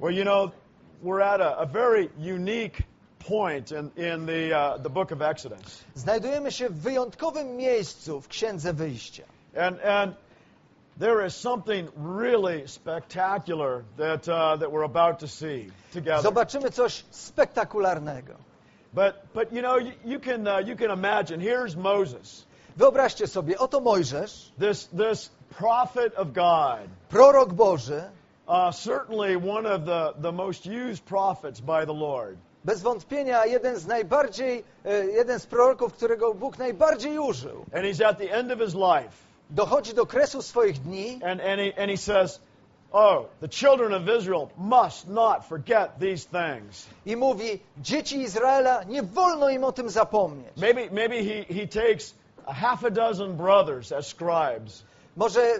Well, you know, we're at a, a very unique point in, in the, uh, the book of Exodus. Znajdujemy się w wyjątkowym miejscu w Księdze Wyjścia. And, and there is something really spectacular that, uh, that we're about to see together. Zobaczymy coś spektakularnego. But, but you know, you, you, can, uh, you can imagine, here's Moses, Wyobraźcie sobie, oto Mojżesz, this, this prophet of God, prorok Boży, uh, certainly one of the, the most used prophets by the Lord. bez wątpienia jeden z najbardziej, jeden z proroków, którego Bóg najbardziej użył. And he's at the end of his life. Dochodzi do kresu swoich dni And, and, he, and he says, Oh, the children of Israel must not forget these things. i mówi, dzieci Izraela, nie wolno im o tym zapomnieć. Maybe, maybe he, he takes a half a dozen brothers as scribes. Może e,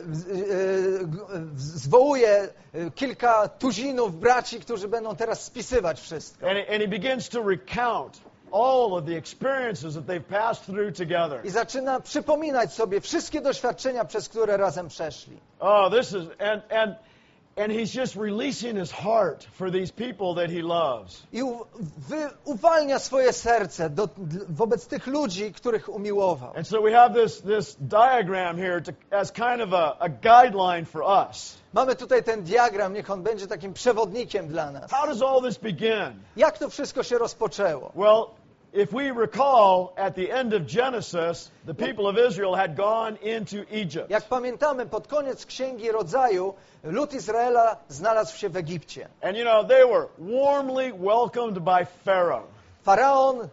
zwołuje e, kilka tuzinów braci, którzy będą teraz spisywać wszystko. And he, and he begins to recount all of the experiences that they've passed through together. I zaczyna przypominać sobie wszystkie doświadczenia, przez które razem przeszli. Oh, this is, and, and, and he's just releasing his heart for these people that he loves. I uwalnia swoje serce do, wobec tych ludzi, których umiłował. And so we have this, this diagram here to, as kind of a, a guideline for us. Mamy tutaj ten diagram, niech on będzie takim przewodnikiem dla nas. How does all this begin? Jak to wszystko się rozpoczęło? Well, if we recall, at the end of Genesis, the people of Israel had gone into Egypt. Jak pamiętamy, pod koniec Księgi Rodzaju lud Izraela znalazł się w Egipcie. And you know, they were warmly welcomed by Pharaoh. Faraon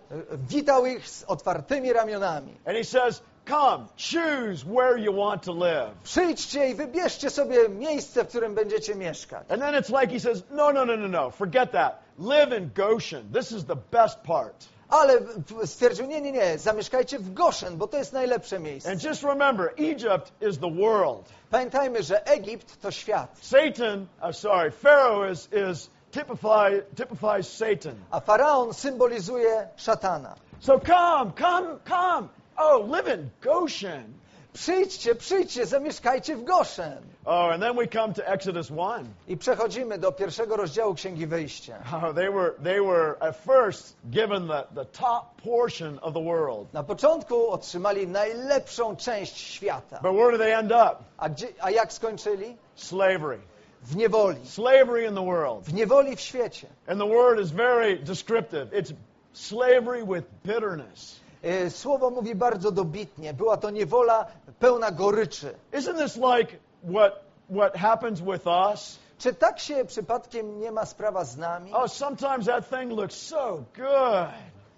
witał ich z otwartymi ramionami. And he says, Come, choose where you want to live. Przyjdźcie i wybierzcie sobie miejsce, w którym będziecie mieszkać. And then it's like he says, No, no, no, no, no, forget that. Live in Goshen. This is the best part. Ale stwierdził, nie, nie, nie, zamieszkajcie w Goszen, bo to jest najlepsze miejsce. And just remember, Egypt is the world. Pamiętajmy, że Egipt to świat, Satan, uh, sorry, Pharaoh is, is typify, typifies Satan. a Faraon symbolizuje szatana. So come, come, come. Oh, live in Goshen. Przyjdźcie, przyjdźcie, zamieszkajcie w Goszen. Oh, and then we come to Exodus 1. I przechodzimy do pierwszego rozdziału Księgi Wyjścia. Oh, they were, they were at first given the, the top portion of the world. Na początku otrzymali najlepszą część świata. But where do they end up? A, gdzie, a jak skończyli? Slavery. W niewoli. Slavery in the world. W niewoli w świecie. And the word is very descriptive. It's slavery with bitterness. E, Słowo mówi bardzo dobitnie. Była to niewola pełna goryczy. Isn't this like what, what happens with us? Czy tak się przypadkiem nie ma sprawa z nami? Oh, sometimes that thing looks so good.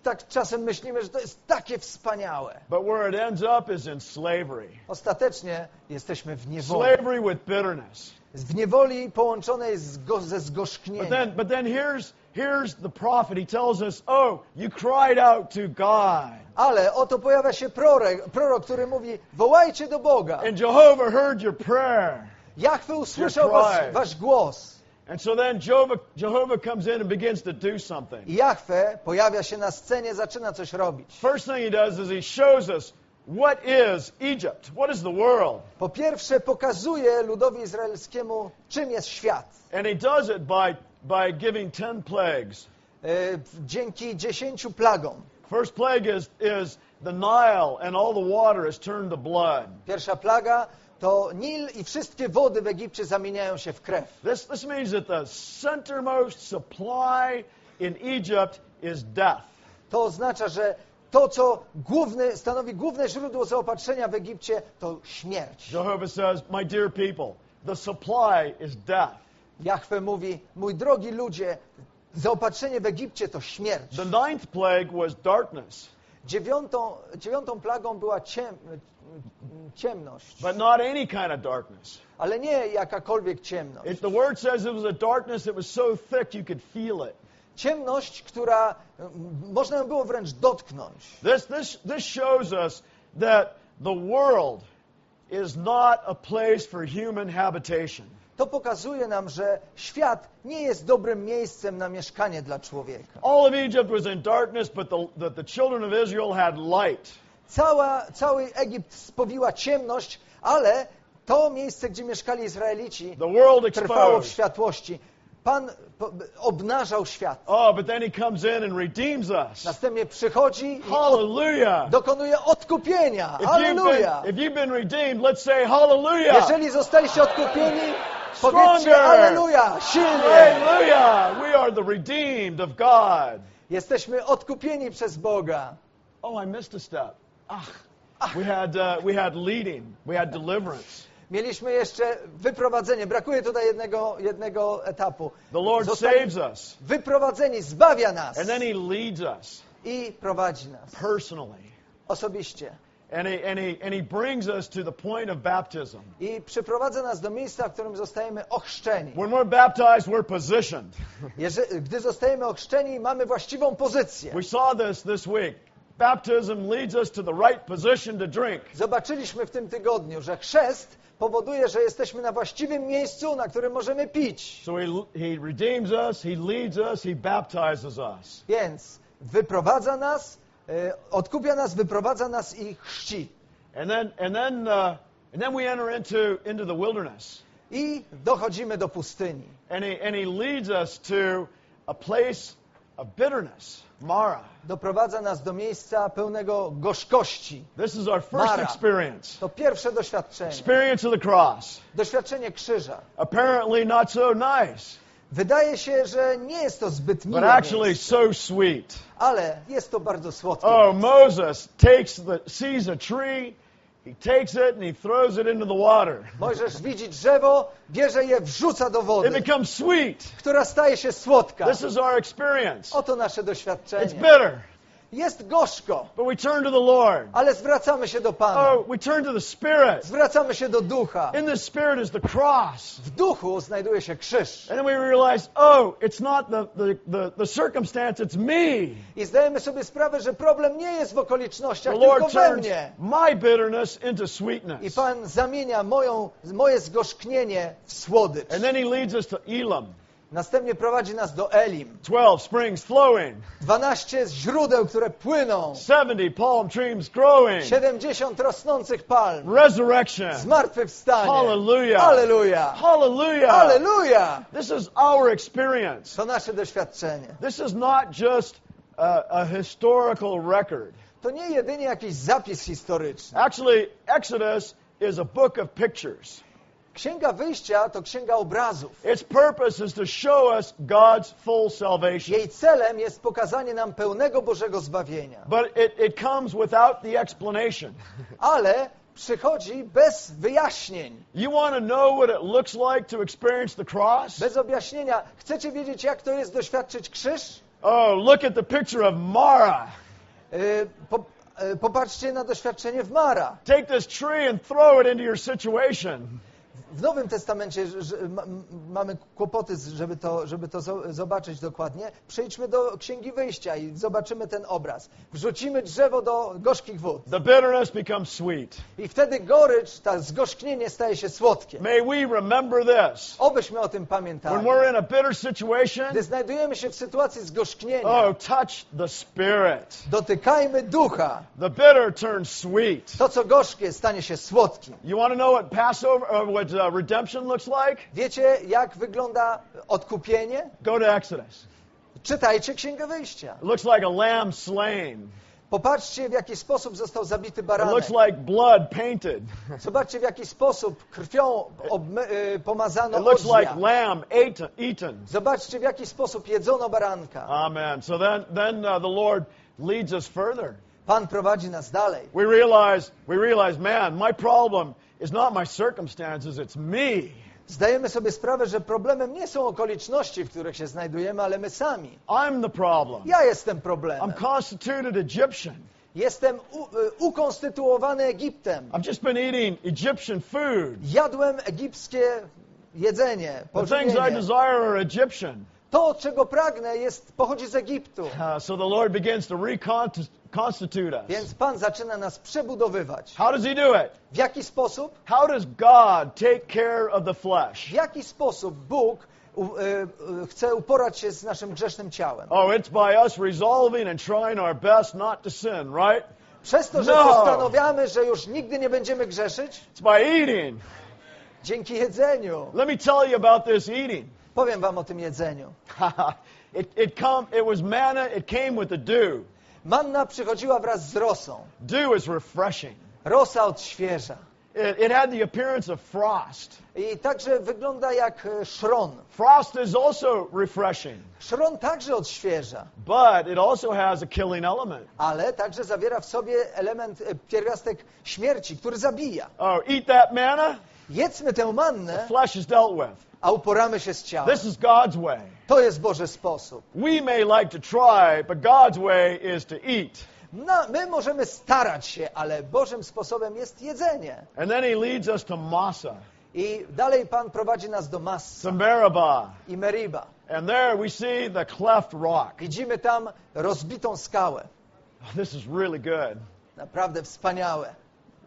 Tak czasem myślimy, że to jest takie wspaniałe. But where it ends up is in slavery. Ostatecznie jesteśmy w niewoli. Slavery with bitterness. W niewoli połączonej z go, ze But zgorzknieniem. then, but then here's, here's the prophet. He tells us, oh, you cried out to God. Ale oto pojawia się prorok, prorok, który mówi, wołajcie do Boga. And Jehovah heard your prayer. Jachwy usłyszał was, wasz głos. And so then Jehovah, Jehovah comes in and begins to do something. I Jachwę pojawia się na scenie, zaczyna coś robić. First thing he does is he shows us what is Egypt? What is the world? Po pierwsze pokazuje ludowi izraelskiemu, czym jest świat. And he does it by, by giving ten plagues. E, dzięki dziesięciu plagom. First plague is, is the Nile and all the water is turned to blood. Pierwsza plaga to Nil i wszystkie wody w Egipcie zamieniają się w krew. This, this means that the centermost supply in Egypt is death. To oznacza, że to, co główny, stanowi główne źródło zaopatrzenia w Egipcie, to śmierć. Jehovah says, My dear people, the supply is death. Jachwę mówi, mój drogi ludzie, zaopatrzenie w Egipcie to śmierć. The ninth plague was darkness, Dziewiątą, dziewiątą plagą była ciem, ciemność, but not any kind of darkness. ale nie jakakolwiek ciemność. It, the word says it was a darkness that was so thick you could feel it. Ciemność, która można ją było wręcz dotknąć. This, this, this shows us that the world is not a place for human habitation. To pokazuje nam, że świat nie jest dobrym miejscem na mieszkanie dla człowieka. All of Egypt was in darkness, but the, the, the children of Israel had light. Cała, cały Egipt spowiła ciemność, ale to miejsce, gdzie mieszkali Izraelici, trwało w światłości. Pan obnażał świat. Oh, but then he comes in and redeems us. Następnie przychodzi i Hallelujah. dokonuje odkupienia. If you've, Halleluja! been, if you've been redeemed, let's say hallelujah. Jeżeli zostaliście odkupieni, powiedzcie Stronger. Halleluja! Silnie! Hallelujah. We are the redeemed of God. Jesteśmy odkupieni przez Boga. Oh, I missed a step. Ach. We had, uh, we had leading. We had deliverance. Mieliśmy jeszcze wyprowadzenie. Brakuje tutaj jednego, jednego etapu. The Lord Zostali saves us. wyprowadzeni, zbawia nas And then he leads us i prowadzi nas personally. osobiście. And he, and, he, and he brings us to the point of baptism. I przyprowadza nas do miejsca, w którym zostajemy ochrzczeni. When we're baptized, we're positioned. Jeżeli, gdy zostajemy ochrzczeni, mamy właściwą pozycję. We saw this this week. Baptism leads us to the right position to drink. Zobaczyliśmy w tym tygodniu, że chrzest powoduje, że jesteśmy na właściwym miejscu, na którym możemy pić. So he, he redeems us, he leads us, he baptizes us. Więc wyprowadza nas, e, odkupia nas, wyprowadza nas i chrzci. And then, and then, uh, and then we enter into, into the wilderness. I dochodzimy do pustyni. And he, and he leads us to a place Mara. Doprowadza nas do miejsca pełnego gorzkości. This is our first Mara. experience. To pierwsze doświadczenie. Experience of the cross. Doświadczenie krzyża. Apparently not so nice, Wydaje się, że nie jest to zbyt but miłe actually miejsce, so sweet. ale jest to bardzo słodkie. Oh, Moses takes the, sees a tree, he takes it and he throws it into the water. Mojżesz widzi drzewo, bierze je, wrzuca do It wody, becomes sweet. która staje się słodka. This is our experience. Oto nasze It's doświadczenie. bitter, Jest gorzko, but we turn to the Lord. ale zwracamy się do Pana. Oh, we turn to the Spirit. Zwracamy się do ducha. In the Spirit is the cross. W duchu znajduje się krzyż. And then we realize, oh, it's not the, the, the, the circumstance, it's me. I zdajemy sobie sprawę, że problem nie jest w okolicznościach, The tylko Lord we turns mnie. my bitterness into I sweetness. Pan zamienia moją, moje zgorzknienie w słodycz. And then he leads us to Elam. Następnie prowadzi nas do Elim. 12 springs flowing, 12 źródeł, które płyną. 70 palm trees growing, 70 rosnących palm. resurrection. Zmartwychwstanie. Hallelujah. Halleluja. Hallelujah. Halleluja. This is our experience. To nasze doświadczenie. This is not just a, a historical record. To nie jedynie jakiś zapis historyczny. Actually, Exodus is a book of pictures. Księga Wyjścia to księga obrazów. Its purpose is to show us God's full salvation. Jej celem jest pokazanie nam pełnego Bożego zbawienia. But it, it comes without the explanation. Ale przychodzi bez wyjaśnień, You want to know what it looks like to experience the cross? bez objaśnienia. Chcecie wiedzieć, jak to jest doświadczyć krzyż? Oh, look at the picture of Mara. Yy, po, yy, popatrzcie na doświadczenie w Mara. Take this tree and throw it into your situation. W Nowym Testamencie mamy kłopoty, żeby to, żeby to zo- zobaczyć dokładnie. Przejdźmy do Księgi Wyjścia i zobaczymy ten obraz. Wrzucimy drzewo do gorzkich wód. The bitterness becomes sweet. I wtedy gorycz, ta zgorzknienie staje się słodkie. May we remember this. Obyśmy o tym When pamiętali. we're in a bitter situation, Gdy znajdujemy się w sytuacji zgorzknienia, oh, touch the Spirit. dotykajmy ducha. The bitter turns sweet. To, co gorzkie, stanie się słodkim. You want to know what Passover or what uh, redemption looks like? Wiecie, jak wygląda odkupienie? Go to Exodus. Czytajcie Księgę Wyjścia. It looks like a lamb slain. Popatrzcie, w jaki sposób został zabity It baranek. looks like blood painted. Zobaczcie, w jaki sposób krwią y, pomazano It looks like lamb eaten. eaten. Zobaczcie, w jaki sposób jedzono baranka. Amen. So then, then uh, the Lord leads us further. Pan prowadzi nas dalej. We realize, we realize, man, my problem is not my circumstances; it's me. Zdajemy sobie sprawę, że problemem nie są okoliczności, w których się znajdujemy, ale my sami. I'm the problem. Ja jestem I'm problemem. constituted Egyptian. Jestem u, y, ukonstytuowany Egiptem. I've just been eating Egyptian food. Jadłem egipskie jedzenie, The things I desire are Egyptian. To, czego pragnę, jest, pochodzi z Egiptu. Uh, so the Lord begins to reconstitute us. Więc Pan zaczyna nas przebudowywać. How does He do it? W jaki sposób? How does God take care of the flesh? W jaki sposób Bóg y, y, chce uporać się z naszym grzesznym ciałem? Oh, it's by us resolving and trying our best not to sin, right? Przez to, że No. postanawiamy, że już nigdy nie będziemy grzeszyć, It's by eating. dzięki jedzeniu. Let me tell you about this eating. Powiem wam o tym jedzeniu. it, it, come, it was manna, it came with the dew. Manna przychodziła wraz z rosą. Dew is refreshing. Rosa odświeża. It, it had the appearance of frost. I także wygląda jak e, szron. Frost is also refreshing, Szron także odświeża, but it also has a killing element. ale także zawiera w sobie element, e, pierwiastek śmierci, który zabija. Oh, eat that manna, Jedzmy tę mannę, flesh is dealt with. a uporamy się z ciałem. This is God's way. To jest Boży sposób. We may like to try, but God's way is to eat. No, my możemy starać się, ale Bożym sposobem jest jedzenie. And then he leads us to Massa, I dalej Pan prowadzi nas do Massa to Meribah. i Meriba. And there we see the cleft rock. Widzimy tam rozbitą skałę. This is really good. Naprawdę wspaniałe.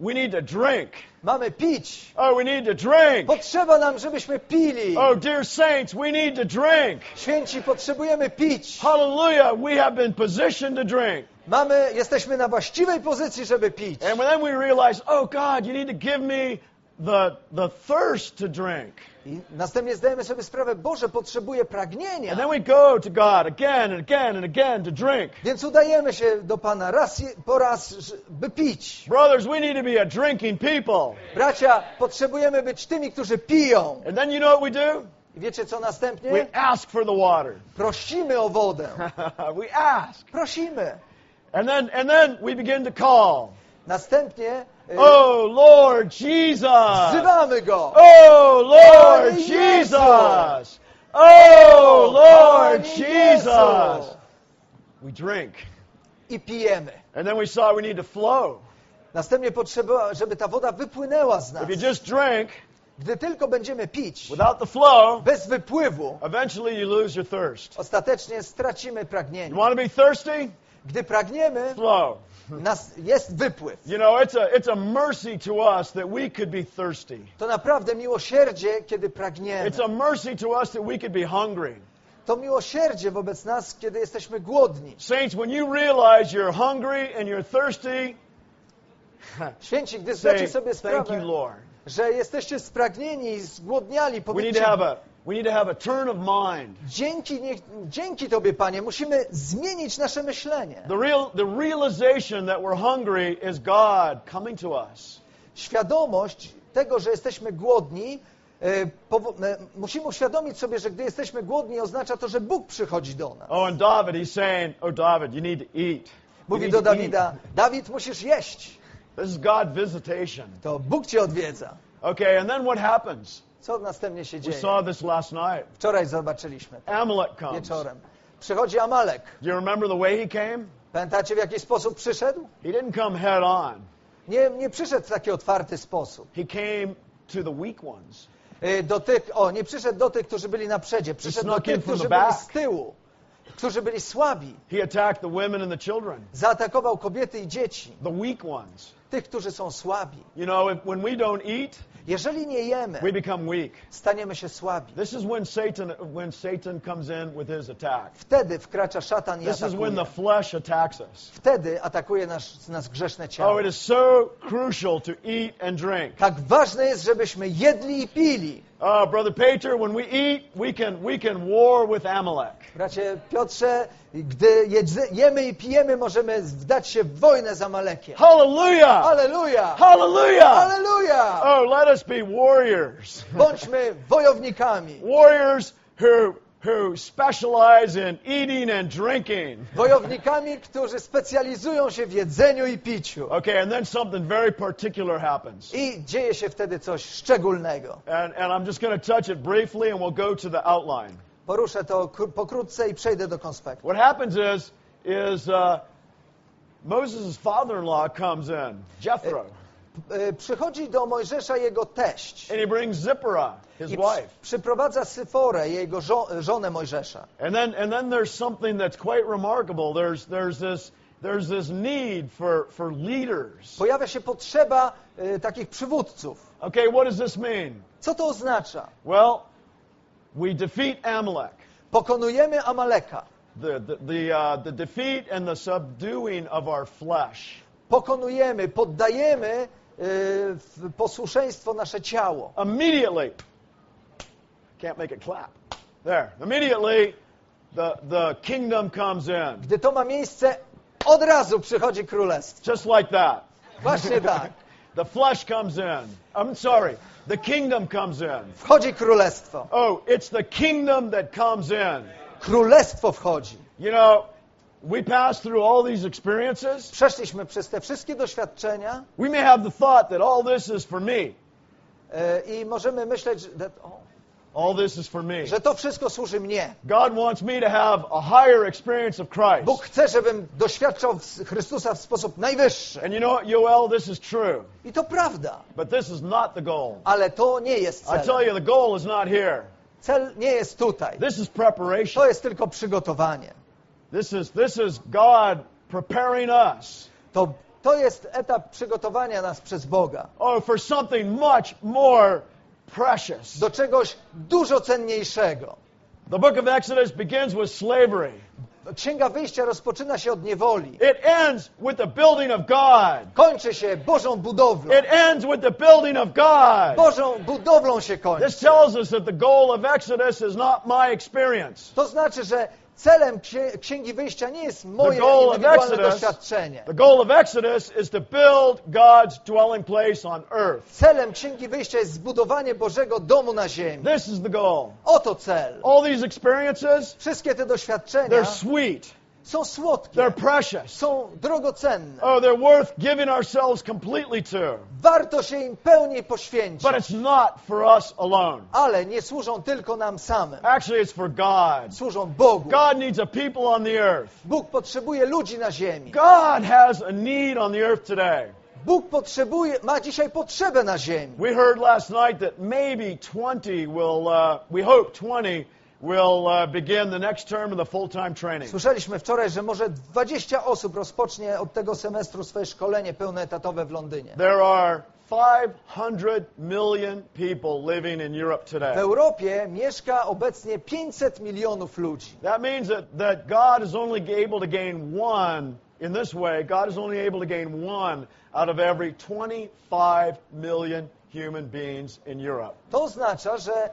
We need to drink. Mamy pić. Oh, we need to drink. Potrzeba nam, żebyśmy pili. Oh, dear saints, we need to drink. Święci, potrzebujemy pić. Hallelujah. We have been positioned to drink. Mamy, jesteśmy na właściwej pozycji, żeby pić. And then we realize, oh, God, you need to give me the, the thirst to drink. I następnie zdajemy sobie sprawę, Boże, potrzebuję pragnienia. And then we go to God again and again and again to drink. Więc udajemy się do Pana raz po raz, by pić. Brothers, we need to be a drinking people. Bracia, potrzebujemy być tymi, którzy piją. And then you know what we do? I wiecie co następnie? We ask for the water. Prosimy o wodę. we ask. Prosimy. And then, and then we begin to call. Następnie Oh, Lord Jesus. wzywamy Go. Oh, Lord. Jesus. Oh, Lord Jesus. We drink. I pijemy. And then we saw we need to flow. Następnie potrzeba, żeby ta woda wypłynęła z nas. If you just drink Gdy tylko będziemy pić without the flow, bez wypływu, eventually you lose your thirst. ostatecznie stracimy You pragnienie. want to be thirsty? Gdy pragniemy, Flow. Nas, jest wypływ. You know, it's a, it's a mercy to us that we could be thirsty. To naprawdę miłosierdzie, kiedy pragniemy. It's a mercy to us that we could be hungry. To miłosierdzie wobec nas, kiedy jesteśmy głodni. Saints, when you realize you're hungry and you're thirsty, Święci, gdy zdacie sobie you, sprawę, Lord. że jesteście spragnieni i zgłodniali, We need to powiedzcie, have a, we need to have a turn of mind. dzięki, niech, dzięki Tobie, Panie, musimy zmienić nasze myślenie. The real, the realization that we're hungry is God coming to us. Świadomość tego, że jesteśmy głodni, e, powo- e, musimy uświadomić sobie, że gdy jesteśmy głodni, oznacza to, że Bóg przychodzi do nas. Oh, and David, he's saying, oh, David, you need to eat. You Mówi need do to eat. Dawida, Dawid, musisz jeść. This is God visitation. To Bóg Cię odwiedza. Okay, and then what happens? Co następnie się We dzieje? saw this last night. Wczoraj zobaczyliśmy Amalek comes. Do wieczorem. Przychodzi Amalek. you remember the way he came? Pamiętacie, w jaki sposób przyszedł? He didn't come head on. Nie, nie przyszedł w taki otwarty sposób. He came to the weak ones. Y, Do tych, o, nie przyszedł do tych, którzy byli na przedzie. Przyszedł do tych, którzy byli z tyłu. Którzy byli słabi. He attacked the women and the children, Zaatakował kobiety i dzieci. the weak ones. Tych, którzy są słabi. You know, if, when we don't eat, Jeżeli nie jemy, we become weak. staniemy się słabi. This is when Satan when Satan comes in with his attack. Wtedy wkracza szatan i This is when the atakuje. flesh attacks us. Wtedy atakuje nas, nas grzeszne Oh, ciało. it is so crucial to eat and drink. Tak ważne jest, żebyśmy jedli i pili. Oh, brother Peter, when we eat, we can we can war with Amalek. Bracie Piotrze, gdy jemy i pijemy, możemy wdać się w wojnę z Amalekiem. Hallelujah! Halleluja! Hallelujah! Halleluja! Oh, let us be warriors. Bądźmy wojownikami. warriors who who specialize in eating and drinking. Wojownikami, którzy specjalizują się w jedzeniu i piciu. Okay, and then something very particular happens. I dzieje się wtedy coś szczególnego. And, and I'm just going to touch it briefly and we'll go to the outline. Poruszę to kró- pokrótce i przejdę do konspektu. What happens is, is uh, Moses' father-in-law comes in, Jethro, E, Przychodzi do Mojżesza jego teść and he brings Zipporah, his i wife. przy, przyprowadza Syforę, jego żo żonę Mojżesza. And then, and then there's something that's quite remarkable. There's, there's this, there's this need for, for leaders. Pojawia się potrzeba e, takich przywódców. Okay, what does this mean? Co to oznacza? Well, we defeat Amalek. Pokonujemy Amaleka. The, the, the, uh, the defeat and the subduing of our flesh. Pokonujemy, poddajemy e, posłuszeństwo nasze ciało. Immediately, can't make it clap. There. Immediately, the, the kingdom comes in. Gdy to ma miejsce, od razu przychodzi królestwo. Just like that. Właśnie tak. The flesh comes in. I'm sorry. The kingdom comes in. Wchodzi królestwo. Oh, it's the kingdom that comes in. Królestwo wchodzi. You know, we pass through all these experiences. Przeszliśmy przez te wszystkie doświadczenia We may have the thought that all this is for me. e, i możemy myśleć, że, that- o, All this is for me. że to wszystko służy mnie. God wants me to have a higher experience of Christ. Bóg chce, żebym doświadczał Chrystusa w sposób najwyższy. And you know what, Yoel, this is true. I to prawda, But this is not the goal. ale to nie jest I tell cel. you, the goal is not here. Cel nie jest tutaj. This is preparation. To jest tylko przygotowanie. This is, this is God preparing us. To, to jest etap przygotowania nas przez Boga Oh, for something much more precious. do czegoś dużo cenniejszego. The book of Exodus begins with slavery. Księga Wyjścia rozpoczyna się od niewoli. It ends with the building of God. Kończy się Bożą budowlą. It ends with the building of God. Bożą budowlą się kończy. This tells us that the goal of Exodus is not my experience. To znaczy, że celem księ- Księgi Wyjścia nie jest moje indywidualne doświadczenie. The goal of Exodus is to build God's dwelling place on earth. Celem Księgi Wyjścia jest zbudowanie Bożego domu na ziemi. This is the goal. Oto cel. All these experiences, Wszystkie te doświadczenia they're sweet, są słodkie, they're precious. są drogocenne. Oh, they're worth giving ourselves completely to. Warto się im pełniej poświęcić. But it's not for us alone. Ale nie służą tylko nam samym. Actually, it's for God. Służą Bogu. God needs a people on the earth. Bóg potrzebuje ludzi na ziemi. God has a need on the earth today. Bóg potrzebuje, ma dzisiaj potrzebę na ziemi. We heard last night that maybe 20 will, uh, we hope 20 will uh, begin the next term of the full time training. Słyszeliśmy wczoraj, że może 20 osób rozpocznie od tego semestru swoje szkolenie pełnoetatowe w Londynie. There are 500 million people living in Europe W today. Europie mieszka obecnie 500 milionów ludzi. That means that, that God is only able to gain one, in this way, God is only able to gain one out of every 25 million human beings in Europe. To oznacza, że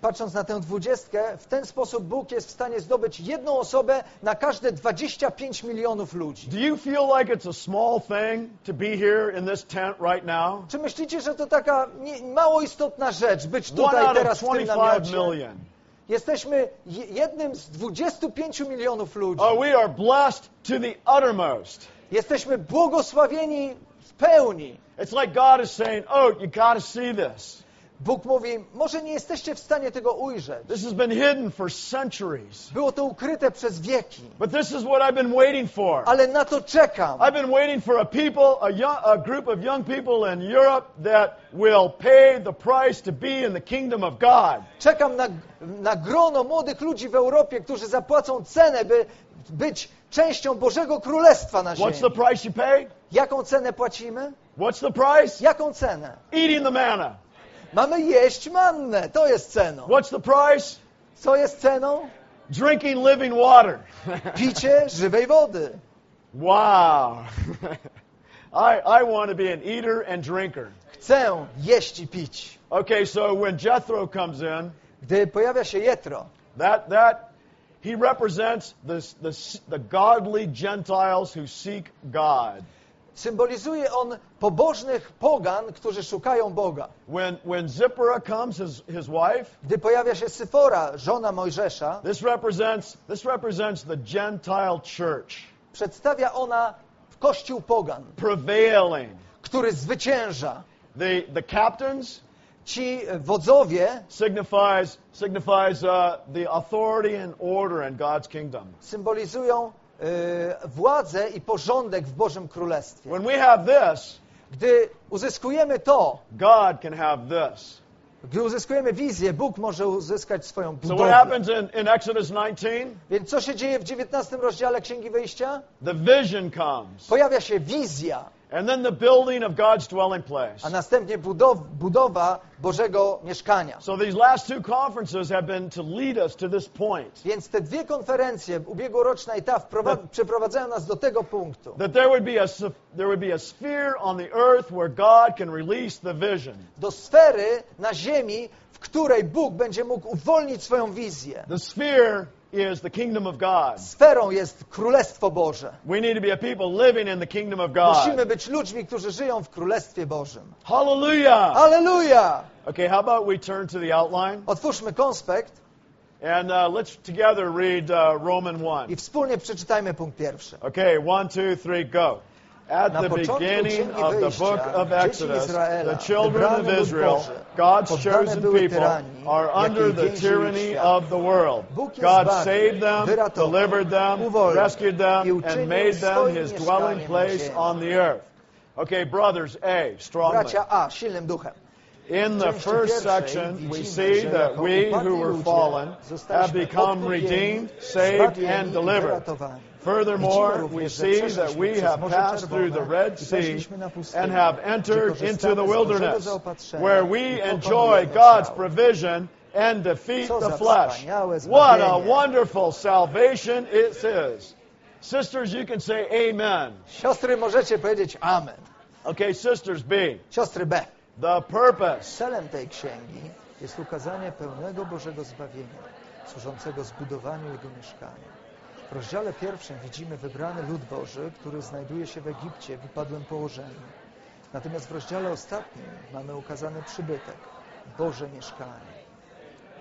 patrząc na tę dwudziestkę, w ten sposób Bóg jest w stanie zdobyć jedną osobę na każde 25 milionów ludzi. Do you feel like it's a small thing to be here in this tent right now? Czy myślicie, że to taka mało istotna rzecz być tutaj teraz w tym 25 namiocie? million. Jesteśmy je- jednym z 25 milionów ludzi. Oh, we are blessed to the uttermost. Jesteśmy błogosławieni w pełni. It's like God is saying, Oh, you got to see this. Bóg mówi, może nie jesteście w stanie tego ujrzeć. This has been hidden for centuries. Było to ukryte przez wieki, But this is what I've been waiting for. ale na to czekam. I've been waiting for a people, a, young, a group of young people in Europe that will pay the price to be in the kingdom of God. Czekam na, na grono młodych ludzi w Europie, którzy zapłacą cenę, by być częścią Bożego Królestwa na What's the ziemi. price you pay? Jaką cenę płacimy? What's the price? Jaką cenę? Eating the manna. Mamy jeść mannę, to jest ceną. What's the price? Co jest ceną? Drinking living water. Picie żywej wody. wow. I, I want to be an eater and drinker. Chcę jeść i pić. Okay, so when Jethro comes in, Gdy pojawia się Jetro, that, that he represents the, the, the godly Gentiles who seek God. Symbolizuje on pobożnych pogan, którzy szukają Boga. When, when Zipporah comes, his, his wife, Gdy pojawia się Syfora, żona Mojżesza, this represents, this represents the Gentile church przedstawia ona kościół pogan, prevailing. który zwycięża. The, the captains Ci wodzowie signifies, signifies uh, the authority and order in God's kingdom. symbolizują władzę i porządek w Bożym Królestwie. When we have this, Gdy uzyskujemy to, God can have this. gdy uzyskujemy wizję, Bóg może uzyskać swoją So what budowlę. happens in, in Exodus 19? Więc co się dzieje w 19 rozdziale Księgi Wyjścia? The vision comes. Pojawia się wizja. And then the building of God's dwelling place. a następnie budow, budowa Bożego mieszkania. So these last two conferences have been to lead us to this point. Więc te dwie konferencje, ubiegłoroczna i ta, przeprowadzają nas do tego punktu. That there would be a there would be a sphere on the earth where God can release the vision. Do sfery na ziemi, w której Bóg będzie mógł uwolnić swoją wizję. The sphere is the kingdom of God. Sferą jest Królestwo Boże. We need to be a people living in the kingdom of God. Musimy być ludźmi, którzy żyją w Królestwie Bożym. Hallelujah. Aleluja! Okay, how about we turn to the outline Otwórzmy konspekt and uh, let's together read uh, Roman 1. i wspólnie przeczytajmy punkt pierwszy. Okay, one, two, three, go. At Na the początku beginning Księgi of the Wyjścia, book of dzieci Exodus, Izraela, the children of wybrany lud Israel, Boży, God's poddane chosen były people, tyranii, are under jakiej the więzi tyranny świat. of the world. Bóg je God zbawił, saved them, wyratował, delivered them, uwolnił rescued i them, uczynił and made them swoim his mieszkaniem dwelling na place ziemi. on the earth. Okay, brothers, A, strongly. Bracia A, silnym duchem. In the części first pierwszej section, we widzimy, see że that jako we upadli who were ludzie fallen have zostaliśmy become odkupieni, redeemed, saved, zbawieni and i delivered. Furthermore, we see that we have passed through the Red Sea weszliśmy na pustynię, and have entered into the wilderness, where we enjoy. God's provision and defeat the flesh. What a wonderful salvation it is. Sisters, you can say amen. Siostry, możecie powiedzieć amen. Okay, sisters, B. Siostry B. The purpose. Celem tej księgi jest ukazanie pełnego Bożego zbawienia, służącego zbudowaniu Jego mieszkania. W rozdziale pierwszym widzimy wybrany lud Boży, który znajduje się w Egipcie w upadłym położeniu. Natomiast w rozdziale ostatnim mamy ukazany przybytek, Boże mieszkanie.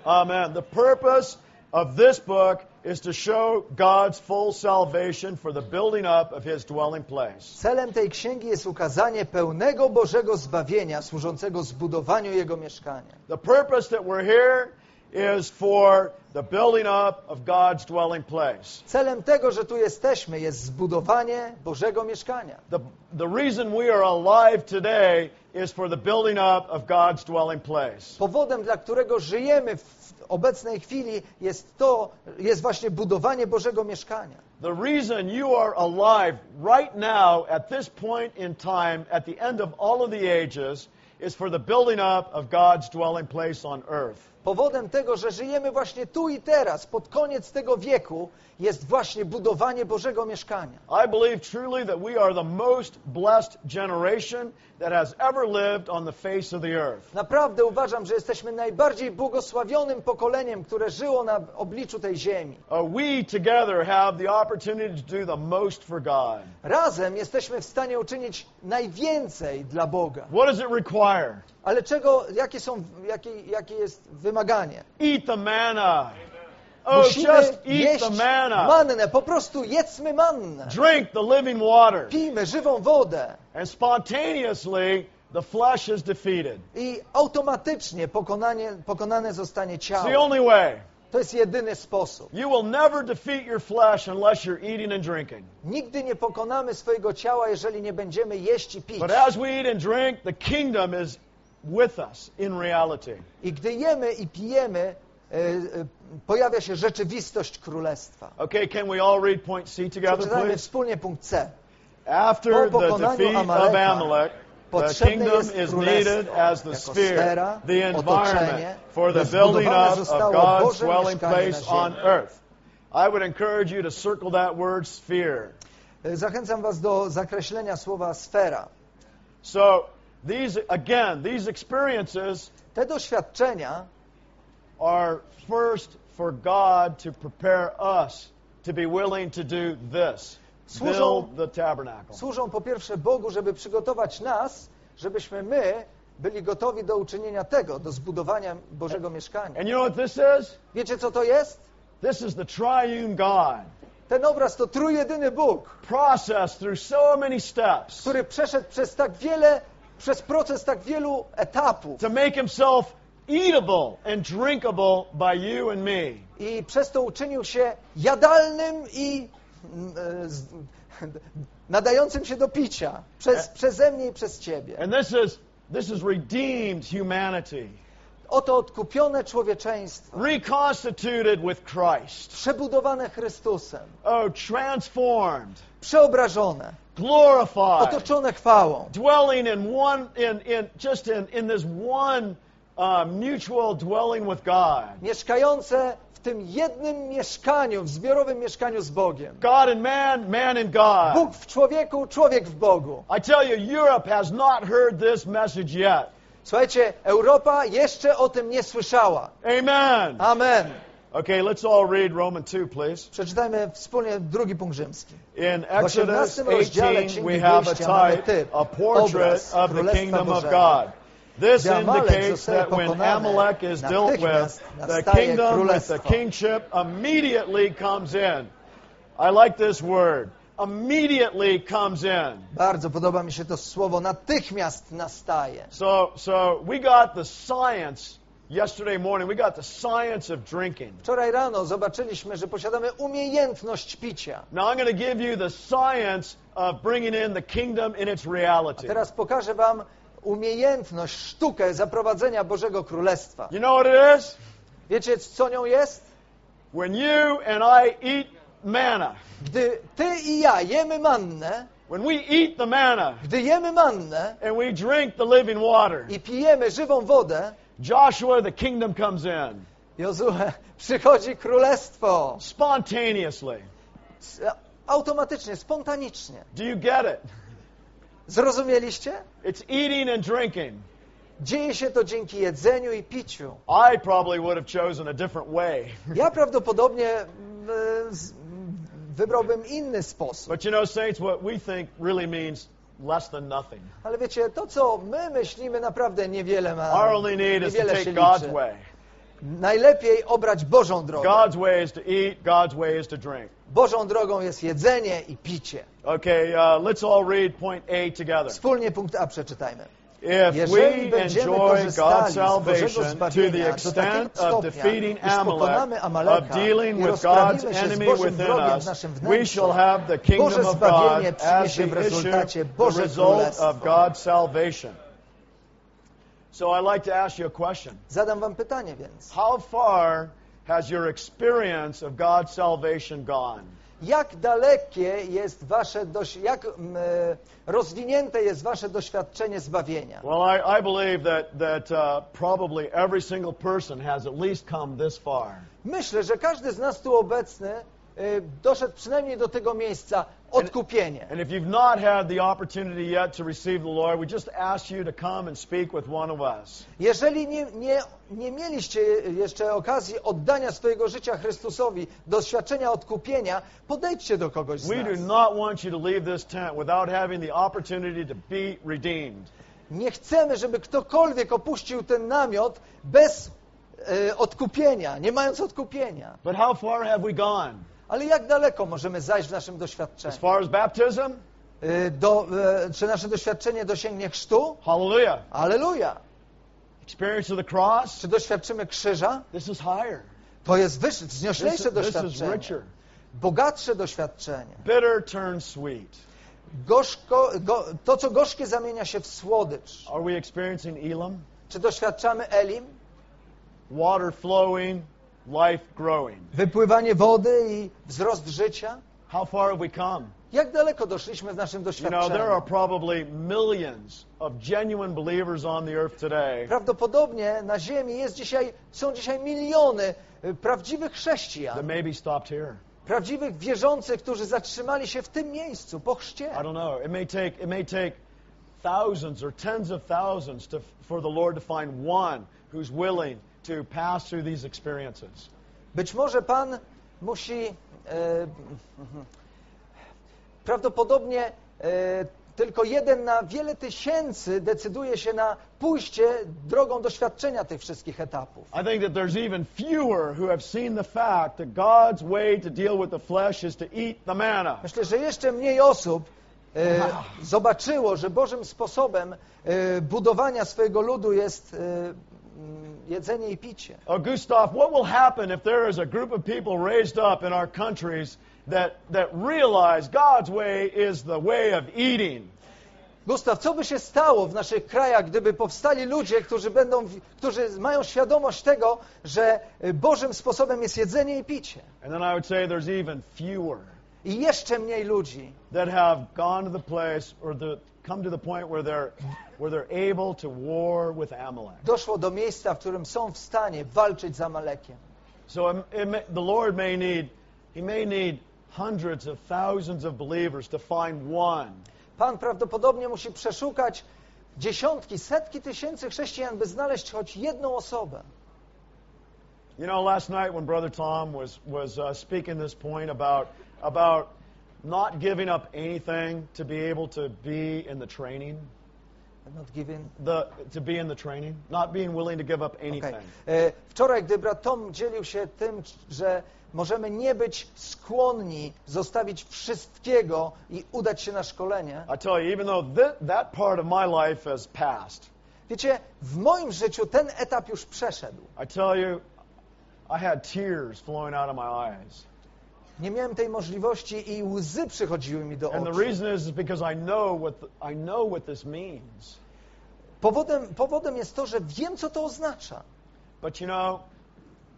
Amen. The purpose of this book is to show God's full salvation for the building up of his dwelling place. Celem tej księgi jest ukazanie pełnego Bożego zbawienia, służącego zbudowaniu Jego mieszkania. The purpose that we're here is for the building up of God's dwelling place. Celem tego, że tu jesteśmy, jest zbudowanie Bożego mieszkania. The, the reason we are alive today is for the building up of God's dwelling place. Powodem, dla którego żyjemy w obecnej chwili jest to, jest właśnie budowanie Bożego mieszkania. The reason you are alive right now at this point in time, at the end of all of the ages, is for the building up of God's dwelling place on earth. Powodem tego, że żyjemy właśnie tu i teraz, pod koniec tego wieku, jest właśnie budowanie Bożego mieszkania. I believe truly that we are the most blessed generation that has ever lived on the face of the earth. Naprawdę uważam, że jesteśmy najbardziej błogosławionym pokoleniem, które żyło na obliczu tej ziemi. Uh, we together have the opportunity to do the most for God. Razem jesteśmy w stanie uczynić najwięcej dla Boga. What does it require? Ale czego, jakie są, jakie, jakie jest wymaganie? Eat the manna. Oh, Musimy just eat the manna. mannę, po prostu jedzmy mannę. Drink the living water. Pijmy żywą wodę And spontaneously, the flesh is defeated. i automatycznie pokonanie, pokonane zostanie It's the only way. To jest jedyny sposób. You will never defeat your flesh unless you're eating and drinking. Nigdy nie pokonamy swojego ciała, jeżeli nie będziemy jeść i pić. But as we eat and drink, the kingdom is with us in reality. I gdy jemy i pijemy, e, e, pojawia się rzeczywistość królestwa. Okay, can we all read point C together, Przeczytajmy please? wspólnie punkt C. After Po the pokonaniu defeat of Amaleka Amalek, the Potrzebne kingdom jest is królestwo needed as the jako sphere, sfera, the otoczenie, environment for the building zbudowane up of zostało God's Boże dwelling mieszkanie place na on ziemi. earth. I would encourage you to circle that word sphere. E, Zachęcam Was do zakreślenia słowa sfera. So these again, these experiences Te doświadczenia are first for God to prepare us to be willing to do this. Służą- Build the tabernacle. służą po pierwsze Bogu, żeby przygotować nas, żebyśmy my byli gotowi do uczynienia tego, do zbudowania Bożego mieszkania. And you know what this is? Wiecie, co to jest? This is the triune God. Ten obraz to trójjedyny Bóg, Processed through so many steps który przeszedł przez tak wiele, przez proces tak wielu etapów to make himself eatable and drinkable by you and me. i przez to uczynił się jadalnym i mm, e, nadającym się do picia przez, przeze mnie i przez Ciebie. And this is this is redeemed humanity. Oto odkupione człowieczeństwo, reconstituted with Christ, przebudowane Chrystusem, oh, transformed, przeobrażone, glorified, otoczone chwałą, dwelling in one, in, in just in, in this one uh, mutual dwelling with God. mieszkające w tym jednym mieszkaniu, w zbiorowym mieszkaniu z Bogiem. God and man, man and God. Bóg w człowieku, człowiek w Bogu. I tell you, Europe has not heard this message yet. Słuchajcie, Europa jeszcze o tym nie słyszała. Amen. Amen. Okay, let's all read Roman 2, please. Przeczytajmy wspólnie drugi punkt rzymski. In Exodus 18 rozdziale 18, Księgi we have a type, a portrait of the kingdom of God. This indicates that when Amalek is dealt with, the kingdom with the kingship immediately comes in. I like this word. Immediately comes in. Bardzo podoba mi się to słowo natychmiast nastaje. So, so we got the science yesterday morning. We got the science of drinking. Wczoraj rano zobaczyliśmy, że posiadamy umiejętność picia. Now I'm going to give you the science of bringing in the kingdom in its reality. Teraz pokażę wam umiejętność, sztukę zaprowadzenia Bożego Królestwa. You know what it is? Wiecie, co nią jest? When you and I eat manna, Gdy ty i ja jemy mannę, when we eat the manna gdy jemy mannę and we drink the living water, i pijemy żywą wodę, Joshua, the kingdom comes in Jozue, przychodzi królestwo. spontaneously. Automatycznie, spontanicznie. Do you get it? Zrozumieliście? It's eating and drinking. Dzieje się to dzięki jedzeniu i piciu. I probably would have chosen a different way. Ja prawdopodobnie mm, wybrałbym inny sposób. But you know, saints, what we think really means less than nothing. Ale wiecie, to co my myślimy naprawdę niewiele ma. Our only need is to take God's way. Najlepiej obrać Bożą drogę. God's way is to eat, God's way is to drink. Bożą drogą jest jedzenie i picie. Okay, uh, let's all read point A together. Wspólnie punkt A przeczytajmy. If we enjoy God's salvation to the extent of defeating Amalek, of dealing with God's enemy within us, we shall have the kingdom of God as the issue, the result of God's salvation. So I'd like to ask you a question. Zadam wam pytanie więc. How far has your experience of God's salvation gone? Jak dalekie jest wasze, jak e, rozwinięte jest wasze doświadczenie zbawienia? Well, I, I believe that, that uh, probably every single person has at least come this far. Myślę, że każdy z nas tu obecny e, doszedł przynajmniej do tego miejsca odkupienie. And if you've not had the opportunity yet to receive the Lord, we just ask you to come and speak with one of us. Jeżeli nie, nie, nie mieliście jeszcze okazji oddania swojego życia Chrystusowi, doświadczenia odkupienia, podejdźcie do kogoś z We do nas. not want you to leave this tent without having the opportunity to be redeemed. Nie chcemy, żeby ktokolwiek opuścił ten namiot bez e, odkupienia, nie mając odkupienia. But how far have we gone? Ale jak daleko możemy zajść w naszym As doświadczeniu? far as baptism? E, Do, e, czy nasze doświadczenie dosięgnie chrztu? Hallelujah. Aleluja! Experience of the cross? Czy doświadczymy krzyża? This is higher. To jest wyższe, This, wznioślejsze this is doświadczenie, richer. bogatsze doświadczenie. Bitter turns sweet. Gorzko, go, to, co gorzkie, zamienia się w słodycz. Are we experiencing Elam? Czy doświadczamy Elim? Water flowing, life growing. Wypływanie wody i wzrost życia? How far have we come? Jak daleko doszliśmy w naszym You know, there are doświadczeniu? probably millions of genuine believers on the earth today Prawdopodobnie na ziemi jest dzisiaj, są dzisiaj miliony y, prawdziwych that chrześcijan, maybe stopped here. prawdziwych wierzących, którzy zatrzymali się w tym miejscu po chrzcie. I don't know. It may take it may take thousands or tens of thousands to, for the Lord to find one who's willing to pass through these experiences. Być może Pan musi e, prawdopodobnie e, tylko jeden na wiele tysięcy decyduje się na pójście drogą doświadczenia tych wszystkich etapów. I think that there's even fewer who have seen the fact that God's way to deal with the flesh is to eat the manna. Myślę, że jeszcze mniej osób e, zobaczyło, że Bożym sposobem e, budowania swojego ludu jest e, jedzenie i picie. Oh, Gustav, what will happen if there is a group of people raised up in our countries that, that realize God's way is the way of eating? Gustaw, co by się stało w naszych krajach, gdyby powstali ludzie, którzy, będą, którzy mają świadomość tego, że y, Bożym sposobem jest jedzenie i picie? And then I would say there's even fewer I jeszcze mniej ludzi, that have gone to the place or the, come to the point where they're, where they're able to war with Amalek. doszło do miejsca, w którym są w stanie walczyć z Amalekiem. So it, it may, the Lord may need, He may need hundreds of thousands of believers to find one Pan prawdopodobnie musi przeszukać dziesiątki, setki tysięcy chrześcijan, by znaleźć choć jedną osobę. You know, last night when Brother Tom was was uh, speaking this point about about not giving up anything to be able to be in the training, Not giving. the to be in the training, not being willing to give up anything. Okay. E, Wczoraj, gdy brat Tom dzielił się tym, że możemy nie być skłonni zostawić wszystkiego i udać się na szkolenie. I tell you, even though th- that part of my life has passed, Wiecie, w moim życiu ten etap już przeszedł. I tell you, I had tears flowing out of my eyes. Nie miałem tej możliwości i łzy przychodziły mi do And the oczu. reason is, is because I know what the, I know what this means. Powodem, powodem jest to, że wiem, co to oznacza. But you know,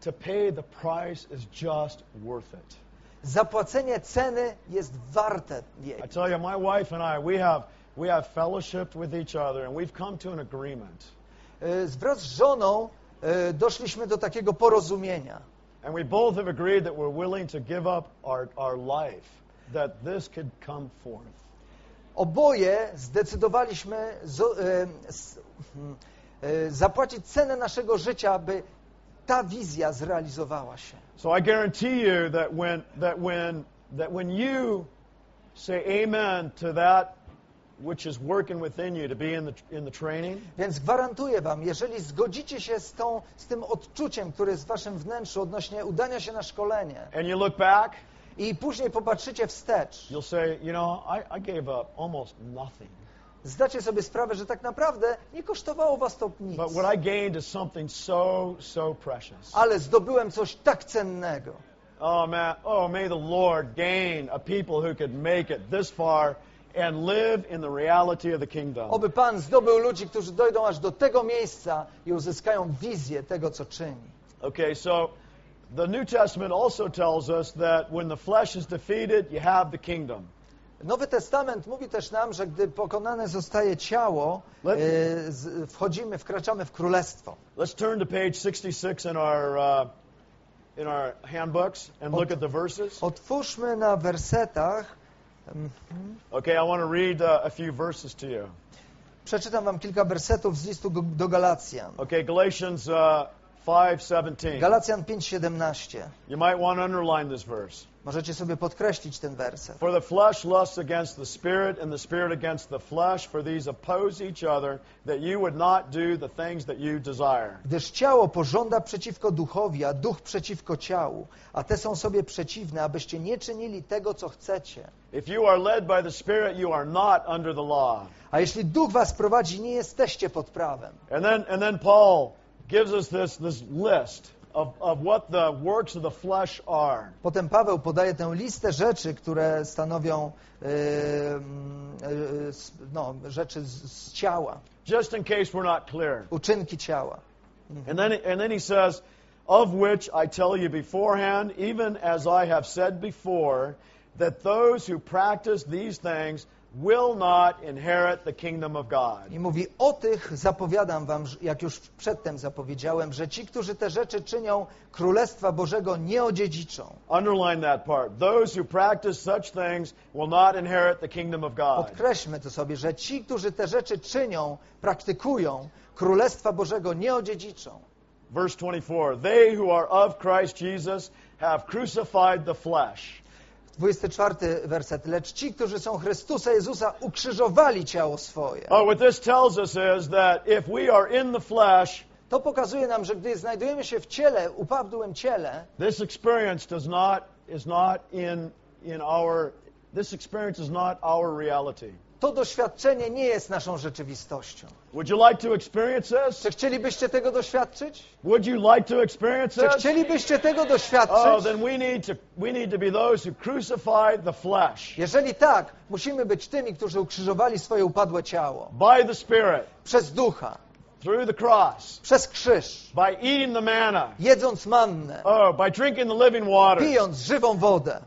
to pay the price is just worth it. Zapłacenie ceny jest warte jej. I tell you, my wife and I, we have we have fellowshiped with each other, and we've come to an agreement, E, Wraz z żoną e, doszliśmy do takiego porozumienia. And we both have agreed that we're willing to give up our our life that this could come forth. Oboje zdecydowaliśmy zo- e, s- hmm, e, zapłacić cenę naszego życia, aby ta wizja zrealizowała się. So I guarantee you that when that when that when you say amen to that Więc gwarantuję wam, jeżeli zgodzicie się z, tą, z tym odczuciem, które jest w waszym wnętrzu odnośnie udania się na szkolenie and you look back, i później popatrzycie wstecz, you'll say, you know, I, I gave up almost nothing. zdacie sobie sprawę, że tak naprawdę nie kosztowało was to nic. But what I gained is something so, so precious. Ale zdobyłem coś tak cennego. Oh man, oh may the Lord gain a people who could make it this far and live in the reality of the kingdom. Oby Pan zdobył ludzi, którzy dojdą aż do tego miejsca i uzyskają wizję tego, co czyni. Okay, so the New Testament also tells us that when the flesh is defeated, you have the kingdom. Nowy Testament mówi też nam, że gdy pokonane zostaje ciało, Let- e, wchodzimy, wkraczamy w królestwo. Let's turn to page 66 in our uh, in our handbooks and look at the verses. Otwórzmy na wersetach. Mhm. Okay, I want to read uh, a few verses to you. Przeczytam wam kilka wersetów z listu go- do Galacjan. Okay, Galatians uh, 5:17. Galacjan 5:17. You might want to underline this verse. Możecie sobie podkreślić ten werset. For the flesh lusts against the spirit, and the spirit against the flesh, for these oppose each other, that you would not do the things that you desire. Gdyż ciało pożąda przeciwko duchowi, a duch przeciwko ciału, a te są sobie przeciwne, abyście nie czynili tego, co chcecie. If you are led by the spirit, you are not under the law. A jeśli duch was prowadzi, nie jesteście pod prawem. And then, and then Paul gives us this, this list of, of what the works of the flesh are. Potem Paweł podaje tę listę rzeczy, które stanowią yy, yy, no, rzeczy z, z ciała, Just in case we're not clear. uczynki ciała. Mhm. And then, and then he says, Of which I tell you beforehand, even as I have said before, that those who practice these things will not inherit the kingdom of God. I mówi, o tych zapowiadam wam, jak już przedtem zapowiedziałem, że ci, którzy te rzeczy czynią, Królestwa Bożego nie odziedziczą. Underline that part. Those who practice such things will not inherit the kingdom of God. Podkreślmy to sobie, że ci, którzy te rzeczy czynią, praktykują, Królestwa Bożego nie odziedziczą. Verse 24 They who are of Christ Jesus have crucified the flesh. 24 werset. Lecz ci, którzy są Chrystusa Jezusa, ukrzyżowali ciało swoje. Oh, what this tells us is that if we are in the flesh, To pokazuje nam, że gdy znajdujemy się w ciele, upadłym ciele, this experience does not is not in in our this experience is not our reality. To doświadczenie nie jest naszą rzeczywistością. Would you like to experience this? Czy chcielibyście tego doświadczyć? Would you like to experience Czy this? chcielibyście tego Oh, doświadczyć? then we need to we need to be those who crucify the flesh Jeżeli tak, musimy być tymi, którzy ukrzyżowali swoje upadłe ciało by the Spirit przez ducha, through the cross, przez krzyż, by eating the manna, jedząc mannę, oh, by drinking the living water. pijąc żywą wodę.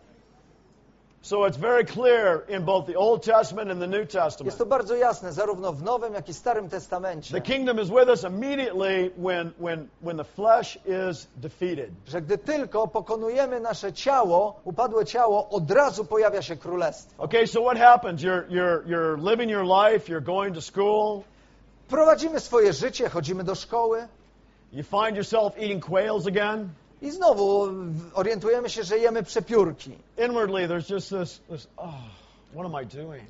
So it's very clear in both the Old Testament and the New Testament. Jest to bardzo jasne, zarówno w Nowym, jak i Starym The Testamencie, kingdom is with us immediately when when when the flesh is defeated. że gdy tylko pokonujemy nasze ciało, upadłe ciało, od razu pojawia się królestwo. Okay, so what happens? You're you're you're living your life, you're going to school, Prowadzimy swoje życie, chodzimy do szkoły you find yourself eating quails again. I znowu orientujemy się, że jemy przepiórki. Inwardly there's just this this oh, what am I doing?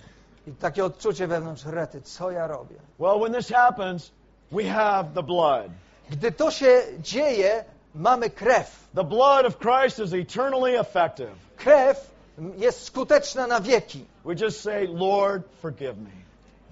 I takie odczucie wewnątrz rety, co ja robię? Well, when this happens, we have the blood. Gdy to się dzieje, mamy krew. The blood of Christ is eternally effective. Krew jest skuteczna na wieki. We just say, Lord, forgive me.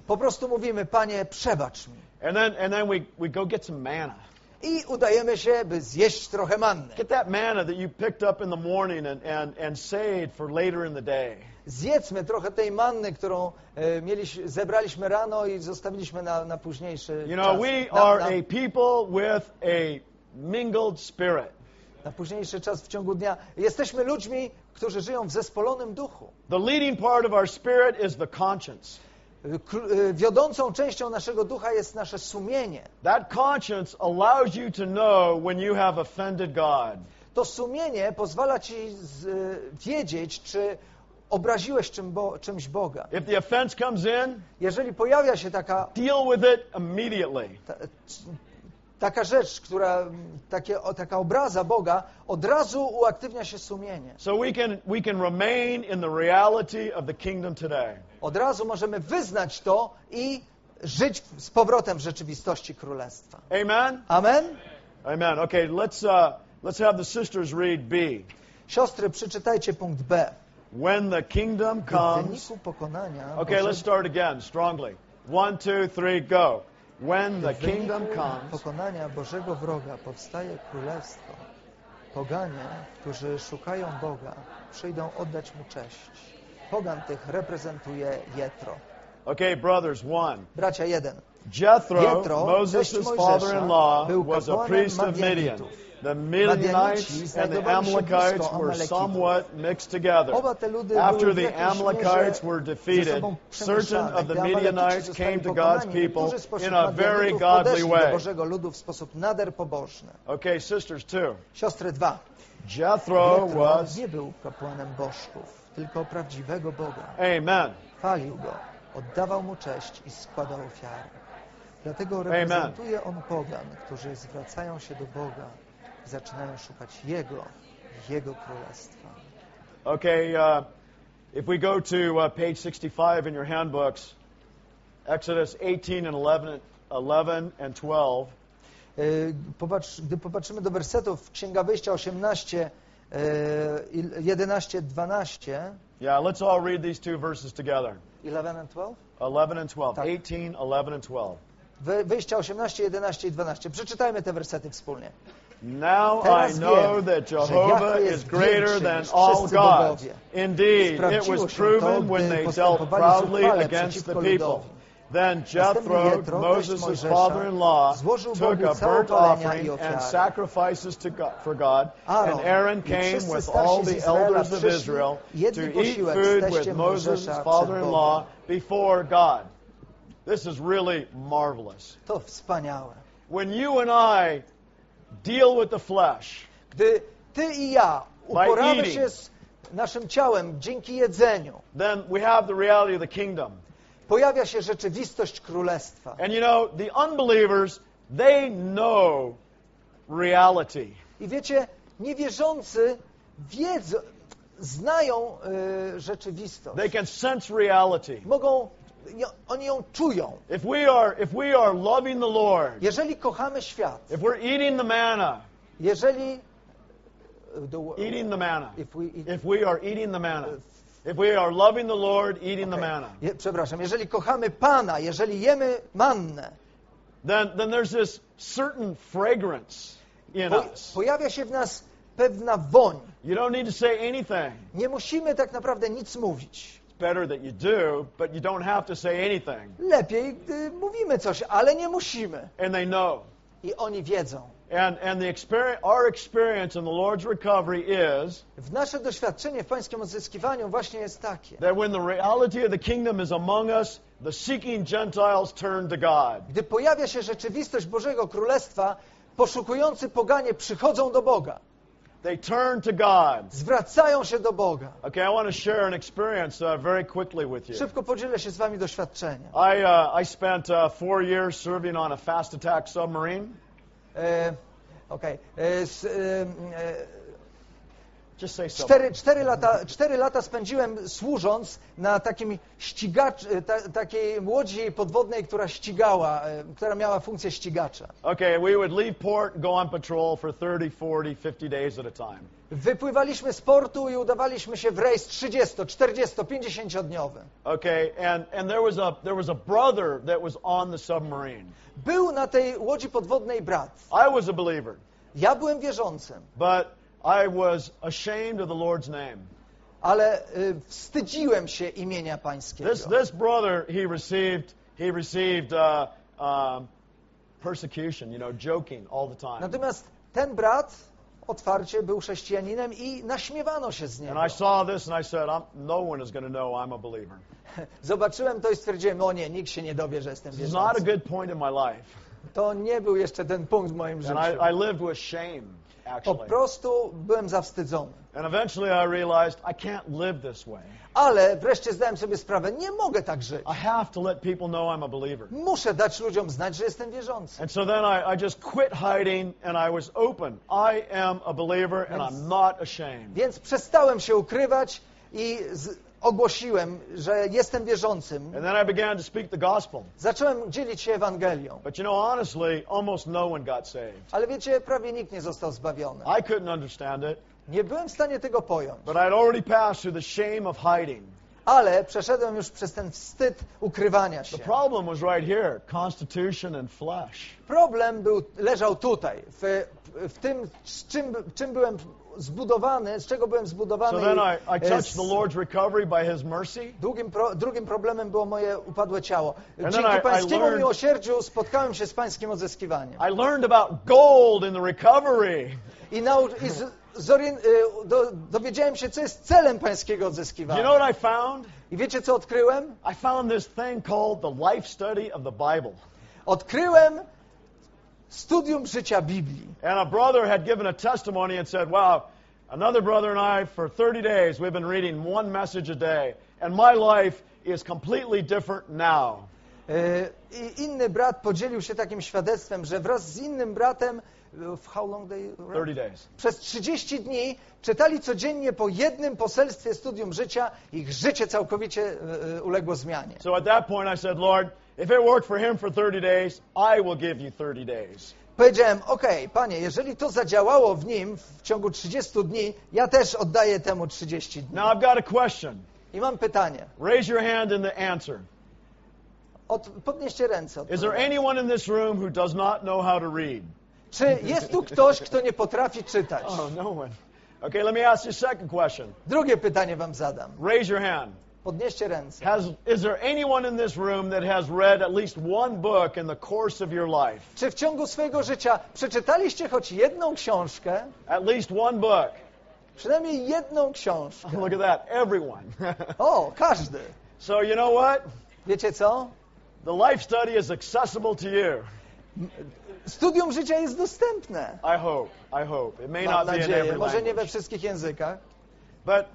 Po prostu mówimy, Panie, przebacz mi. And then and then we, we go get some manna. I udajemy się, by zjeść trochę manny. Get that manna that you picked up in the morning and, and, and saved for later in the day. Zjedzmy trochę tej manny, którą e, mieliśmy, zebraliśmy rano i zostawiliśmy na, na późniejszy You know, czas. we Na, are na, a people with a mingled spirit. na późniejszy czas w ciągu dnia. Jesteśmy ludźmi, którzy żyją w zespolonym duchu. The leading part of our spirit is the conscience. E, Wiodącą częścią naszego ducha jest nasze sumienie. That conscience allows you to know when you have offended God. To sumienie pozwala ci z, e, wiedzieć, czy obraziłeś czym bo, czymś Boga. If the offense comes in, Jeżeli pojawia się taka, deal with it immediately. ta, taka rzecz, która, takie, o, taka obraza Boga, od razu uaktywnia się sumienie. So we can we can remain in the reality of the kingdom today. Od razu możemy wyznać to i żyć z powrotem w rzeczywistości królestwa. Amen. Amen? Amen. Okay, let's uh, let's have the sisters read B. Siostry, przeczytajcie punkt B. When the kingdom W comes. wyniku pokonania Okay, Bożego- let's start again strongly. One, two, three, go. When the kingdom comes, pokonania Bożego wroga powstaje królestwo. Poganie, którzy szukają Boga, przyjdą oddać Mu cześć. Pogan tych reprezentuje Jetro. okay, brothers, one. Bracia jeden. Jethro, Jethro, Moses' father-in-law, was a priest of Midian. The Midianites and the Amalekites were somewhat mixed together. After the Amalekites were defeated, certain of the Midianites came to God's people in a very godly way. Okay, sisters, two. Siostry dwa. Jethro was. nie był kapłanem bożków, tylko prawdziwego Boga. Amen. Chwalił go, oddawał mu cześć i składał ofiary. Dlatego reprezentuje on pogan, którzy zwracają się do Boga zaczynają szukać Jego, Jego królestwa. Okay, uh, if we go to uh, page 65 in your handbooks, Exodus 18 and 11, 11 and 12. Yy, Popatrz, gdy popatrzymy do wersetów Księga Wyjścia 18, yy, i 11, 12, Yeah, let's all read these two verses together 11 and 12? 11 and 12. Tak. 18, 11 and 12. Wy- Wyjścia 18, 11 i 12. Przeczytajmy te wersety wspólnie. Now I Teraz know wiem, that że Jehovah Jahwe is jest greater większy than niż all wszyscy gods. bogowie. Indeed, it Sprawdziło was się to, proven when gdy they dealt postępowali proudly zuchwale against the przeciwko people. ludowi. Then Następnie Jethro, Jetro, teść Moses' Mojżesza, father-in-law, złożył took Bogu a całe burnt palenia offering i and ofiary. sacrifices to God, for God, Aaron and Aaron i came wszyscy with starsi all z the Izraela elders of przyszli, Israel to jedli eat posiłek z food teściem with Moses' Mojżesza przed father-in-law Bogiem. before God. This is really marvelous. To wspaniałe. When you and I deal with the flesh, Gdy ty i ja uporamy się z naszym ciałem dzięki jedzeniu, then we have the reality of the kingdom. pojawia się rzeczywistość królestwa. And you know, the unbelievers, they know reality. I wiecie, niewierzący wiedzą, znają y, rzeczywistość. They can sense reality. Mogą, oni ją czują. If we are if we are loving the Lord, Jeżeli kochamy świat, if we're eating the manna, jeżeli y, the eating the manna, if we eat, if we are eating the manna, If we are loving the Lord, eating the Okej. manna, Je, przepraszam, jeżeli kochamy Pana, jeżeli jemy mannę, then, then there's this certain fragrance in po, us. pojawia się w nas pewna woń. You don't need to say anything. Nie musimy tak naprawdę nic mówić. Better that you do, but you don't have to say anything. Lepiej, gdy mówimy coś, ale nie musimy. And they know. I oni wiedzą. And, and the experience, our experience in the Lord's recovery is W nasze doświadczenie w pańskim odzyskiwaniu właśnie jest takie. that when the reality of the kingdom is among us, the seeking Gentiles turn to God. Gdy pojawia się rzeczywistość Bożego Królestwa, poszukujący poganie przychodzą do Boga, They turn to God. zwracają się do Boga. Okay, I want to share an experience uh, very quickly with you. Szybko podzielę się z wami doświadczeniem. I, uh, I spent uh, four years serving on a fast attack submarine. E, Okej. E, s- e, Cztery, cztery, lata, cztery lata spędziłem służąc na takim ścigacz, ta, takiej łodzi podwodnej, która ścigała, e, która miała funkcję ścigacza. Okay, we would leave port go on patrol for 30, 40, 50 days at a time. Wypływaliśmy z portu i udawaliśmy się w rejs 30, 40, 50 dniowy. Okay, and, and there was a there was a brother that was on the submarine. Był na tej łodzi podwodnej brat. I was a believer, Ja byłem wierzącym, but I was ashamed of the Lord's name. ale y, wstydziłem się imienia pańskiego. This this brother he received he received uh, um, persecution, you know, joking all the time. Natomiast ten brat otwarcie był chrześcijaninem i naśmiewano się z niego. And I saw this and I said, no one is going to know I'm a believer. Zobaczyłem to i stwierdziłem, o nie, nikt się nie dowie, że jestem This is not a good point in my life. To nie był jeszcze ten punkt w moim And życiu. I, I lived with shame, Po prostu byłem zawstydzony. And eventually I realized I can't live this way. Ale wreszcie zdałem sobie sprawę, nie mogę tak żyć. I have to let people know I'm a believer. Muszę dać ludziom znać, że jestem wierzący. And so then I, I just quit hiding and I was open. I am a believer and I'm not ashamed. Więc przestałem się ukrywać i z, ogłosiłem, że jestem wierzącym. And then I began to speak the gospel. Zacząłem dzielić się Ewangelią. But you know, honestly, almost no one got saved. Ale wiecie, prawie nikt nie został zbawiony. I couldn't understand it, Nie byłem w stanie tego pojąć. but I'd already passed through the shame of hiding. Ale przeszedłem już przez ten wstyd ukrywania The się. problem was right here constitution and flesh. Problem był, leżał tutaj, w, w tym, czym, czym byłem zbudowany, z czego byłem zbudowany. So then i, I, I e, touched the Lord's recovery by His mercy. Drugim, pro, drugim problemem było moje upadłe ciało. then Dzięki I- I pańskiemu learned- miłosierdziu spotkałem się z pańskim odzyskiwaniem. I learned about gold in the recovery. I, nau, i z, zorien, y, do, dowiedziałem się, co jest celem pańskiego You odzyskiwania. know what I found? I wiecie, co odkryłem? I found this thing called the life study of the Bible. Odkryłem studium życia Biblii. And a brother had given a testimony and said, Wow, another brother and I, for 30 days, we've been reading one message a day, and my life is completely different now. Y, I inny brat podzielił się takim świadectwem, że wraz z innym bratem how long they read? 30 days. przez 30 dni czytali codziennie po jednym poselstwie studium życia, ich życie całkowicie y, y, uległo zmianie. So at that point, I said, Lord, if it worked for him for 30 days, I will give you 30 days. Powiedziałem, okej, panie, jeżeli to zadziałało w nim w ciągu 30 dni, ja też oddaję temu 30 dni. Now I've got a question. I mam pytanie. Raise your hand in the answer. Od, podnieście ręce. Is there anyone in this room who does not know how to read? Czy jest tu ktoś, kto nie potrafi czytać? Oh, no one. Okay, let me ask you a second question. Drugie pytanie wam zadam. Raise your hand. Podnieście ręce. Has, is there anyone in this room that has read at least one book in the course of your life? Czy w ciągu swojego życia przeczytaliście choć jedną książkę? At least one book. Przynajmniej jedną książkę. Look at that, everyone. O, każdy. so, you know what? Wiecie co? The life study is accessible to you. Studium życia jest dostępne. I hope. I hope. It may Mam not be in nadzieję. every Może nie we language. wszystkich językach. But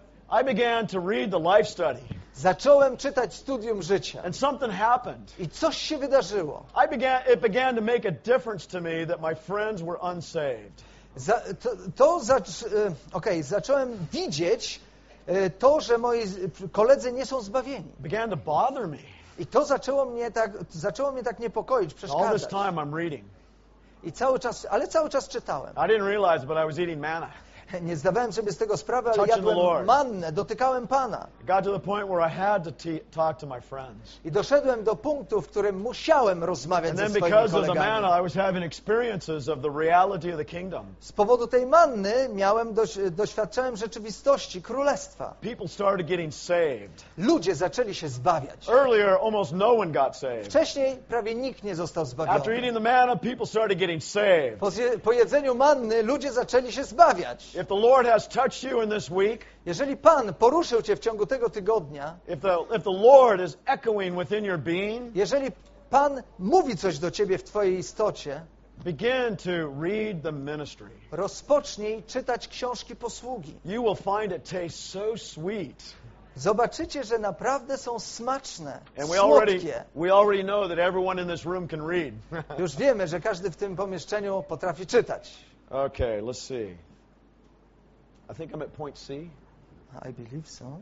I began to read the life study, Zacząłem czytać studium życia. and something happened. I coś się wydarzyło. I began, it began to make a difference to me that my friends were unsaved. Za, to to zac, e, okej, zacząłem widzieć e, to, że moi z- koledzy nie są zbawieni. It began to bother me. I to zaczęło mnie tak, zaczęło mnie tak niepokoić, All this przeszkadzać. time I'm reading. I cały czas, ale cały czas czytałem. I didn't realize, but I was eating manna. Nie zdawałem sobie z tego sprawy, ale Touching the jadłem Lord. mannę, dotykałem Pana. It got to the point where I had to te- talk to my friends. I doszedłem do punktu, w którym musiałem rozmawiać And ze then swoimi because of the kolegami. manna, I was having experiences of the reality of the kingdom. Z powodu tej manny miałem doś, doświadczałem rzeczywistości królestwa. People started getting saved. Ludzie zaczęli się zbawiać. Earlier, almost no one got saved. Wcześniej prawie nikt nie został After zbawiony. eating the manna, people started getting saved. Po, zje, po jedzeniu manny ludzie zaczęli się zbawiać. If the Lord has touched you in this week, Jeżeli Pan poruszył Cię w ciągu tego tygodnia, if the, if the Lord is echoing within your being, jeżeli Pan mówi coś do Ciebie w Twojej istocie, begin to read the ministry. rozpocznij czytać książki posługi. You will find it tastes so sweet. Zobaczycie, że naprawdę są smaczne, And we already, słodkie. we already know that everyone in this room can read. Już wiemy, że każdy w tym pomieszczeniu potrafi czytać. okay, let's see. I think I'm at point C. I believe so.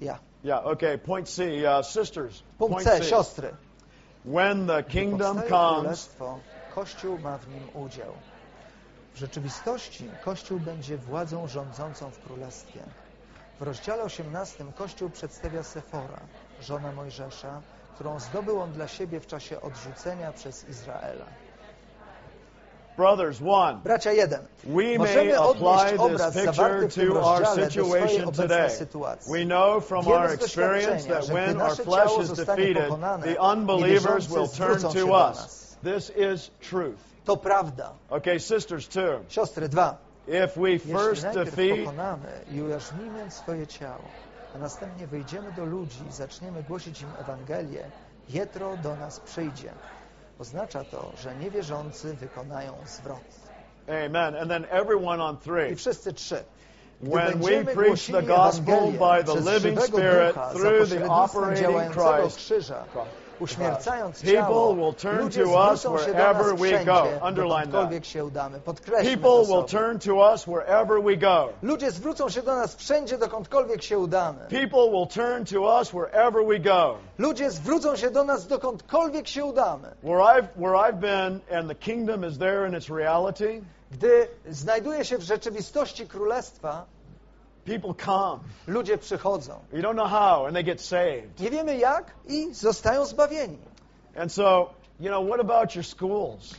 Ja. Yeah, okay, point C. Uh, sisters, Punkt point C, C. siostry. When the kingdom comes, Kościół ma w nim udział. W rzeczywistości Kościół będzie władzą rządzącą w królestwie. W rozdziale 18 Kościół przedstawia Sefora, żona Mojżesza, którą zdobył on dla siebie w czasie odrzucenia przez Izraela. Brothers, one, Bracia jeden. we may Możemy odnieść apply this picture to our situation today. sytuacji. We know from our experience that when our flesh is defeated, the unbelievers will turn to us. This is truth. To prawda. Okay, sisters, two. Siostry, dwa. If we first defeat pokonamy i ujarzmimy swoje ciało, a następnie wyjdziemy do ludzi i zaczniemy głosić im Ewangelię, Jetro do nas przyjdzie. Oznacza to, że niewierzący wykonają zwrot. Amen. And then everyone on I three. wszyscy trzy. Gdy When we preach the gospel by the living Spirit through the operating Christ, krzyża, uśmiercając ciało, ludzie zwrócą się do nas wszędzie, go. Underline dokądkolwiek się udamy. Podkreślmy to sobie. Ludzie zwrócą się do nas wszędzie, dokądkolwiek się udamy. Ludzie zwrócą się do nas, dokądkolwiek się udamy. Where I've, where I've been and the kingdom is there in its reality, Gdy znajduje się w rzeczywistości królestwa, people come. ludzie przychodzą. You don't know how, and they get saved. Nie wiemy jak i zostają zbawieni. And so, you know, what about your schools?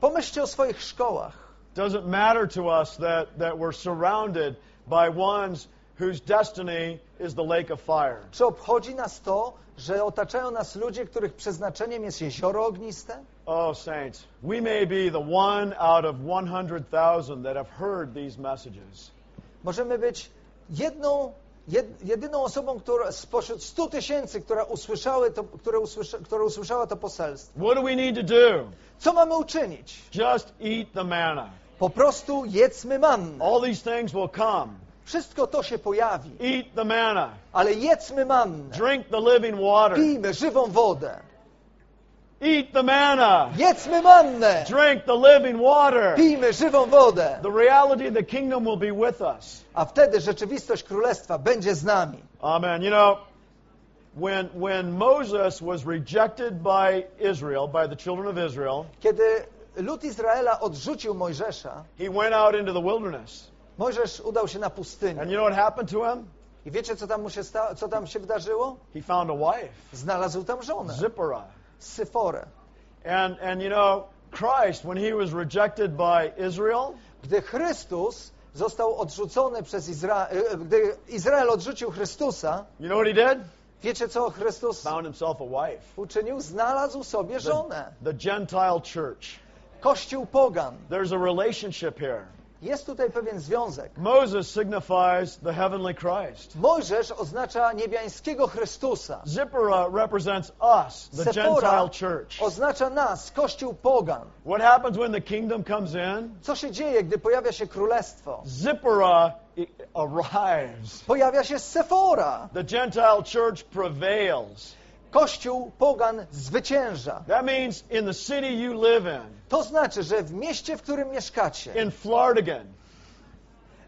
Pomyślcie o swoich szkołach. Does it matter to us that, that we're surrounded by ones whose destiny is the lake of fire? Czy obchodzi nas to, że otaczają nas ludzie, których przeznaczeniem jest jezioro ogniste? Oh, saints, we may be the one out of 100,000 that have heard these messages. Możemy być jedną, jed, jedyną osobą która, spośród 100 tysięcy, która, usłyszały to, które usłysza, która usłyszała to poselstwo. What do we need to do? Co mamy uczynić? Just eat the manna. Po prostu jedzmy mannę. All these things will come. Wszystko to się pojawi, Eat the manna. ale jedzmy mannę. Drink the living water. Pijmy żywą wodę. Eat the manna. Jedzmy mannę. Drink the living water. Pijmy żywą wodę. The reality of the kingdom will be with us. A wtedy rzeczywistość królestwa będzie z nami. Amen. You know, when when Moses was rejected by Israel, by the children of Israel, Kiedy lud Izraela odrzucił Mojżesza, he went out into the wilderness. Mojżesz udał się na pustynię. And you know what happened to him? I wiecie, co tam, mu się sta- co tam się wydarzyło? He found a wife, Znalazł tam żonę, Zipporah. Syforę. And and you know, Christ when he was rejected by Israel, Gdy Chrystus został odrzucony przez Izrael, gdy Izrael odrzucił Chrystusa, you know what he did? wiecie co Chrystus Found himself a wife. uczynił? Znalazł sobie żonę. The Gentile church. Kościół pogan. There's a relationship here. Jest tutaj pewien związek. Moses signifies the heavenly Christ. Mojżesz oznacza niebiańskiego Chrystusa. Zipporah represents us, the Sephora Gentile church. oznacza nas, Kościół pogan. What happens when the kingdom comes in? Co się dzieje, gdy pojawia się królestwo? Zipporah arrives. Pojawia się Sefora. The Gentile church prevails. Kościół pogan zwycięża. That means in the city you live in, To znaczy, że w mieście, w którym mieszkacie, in Flordigan,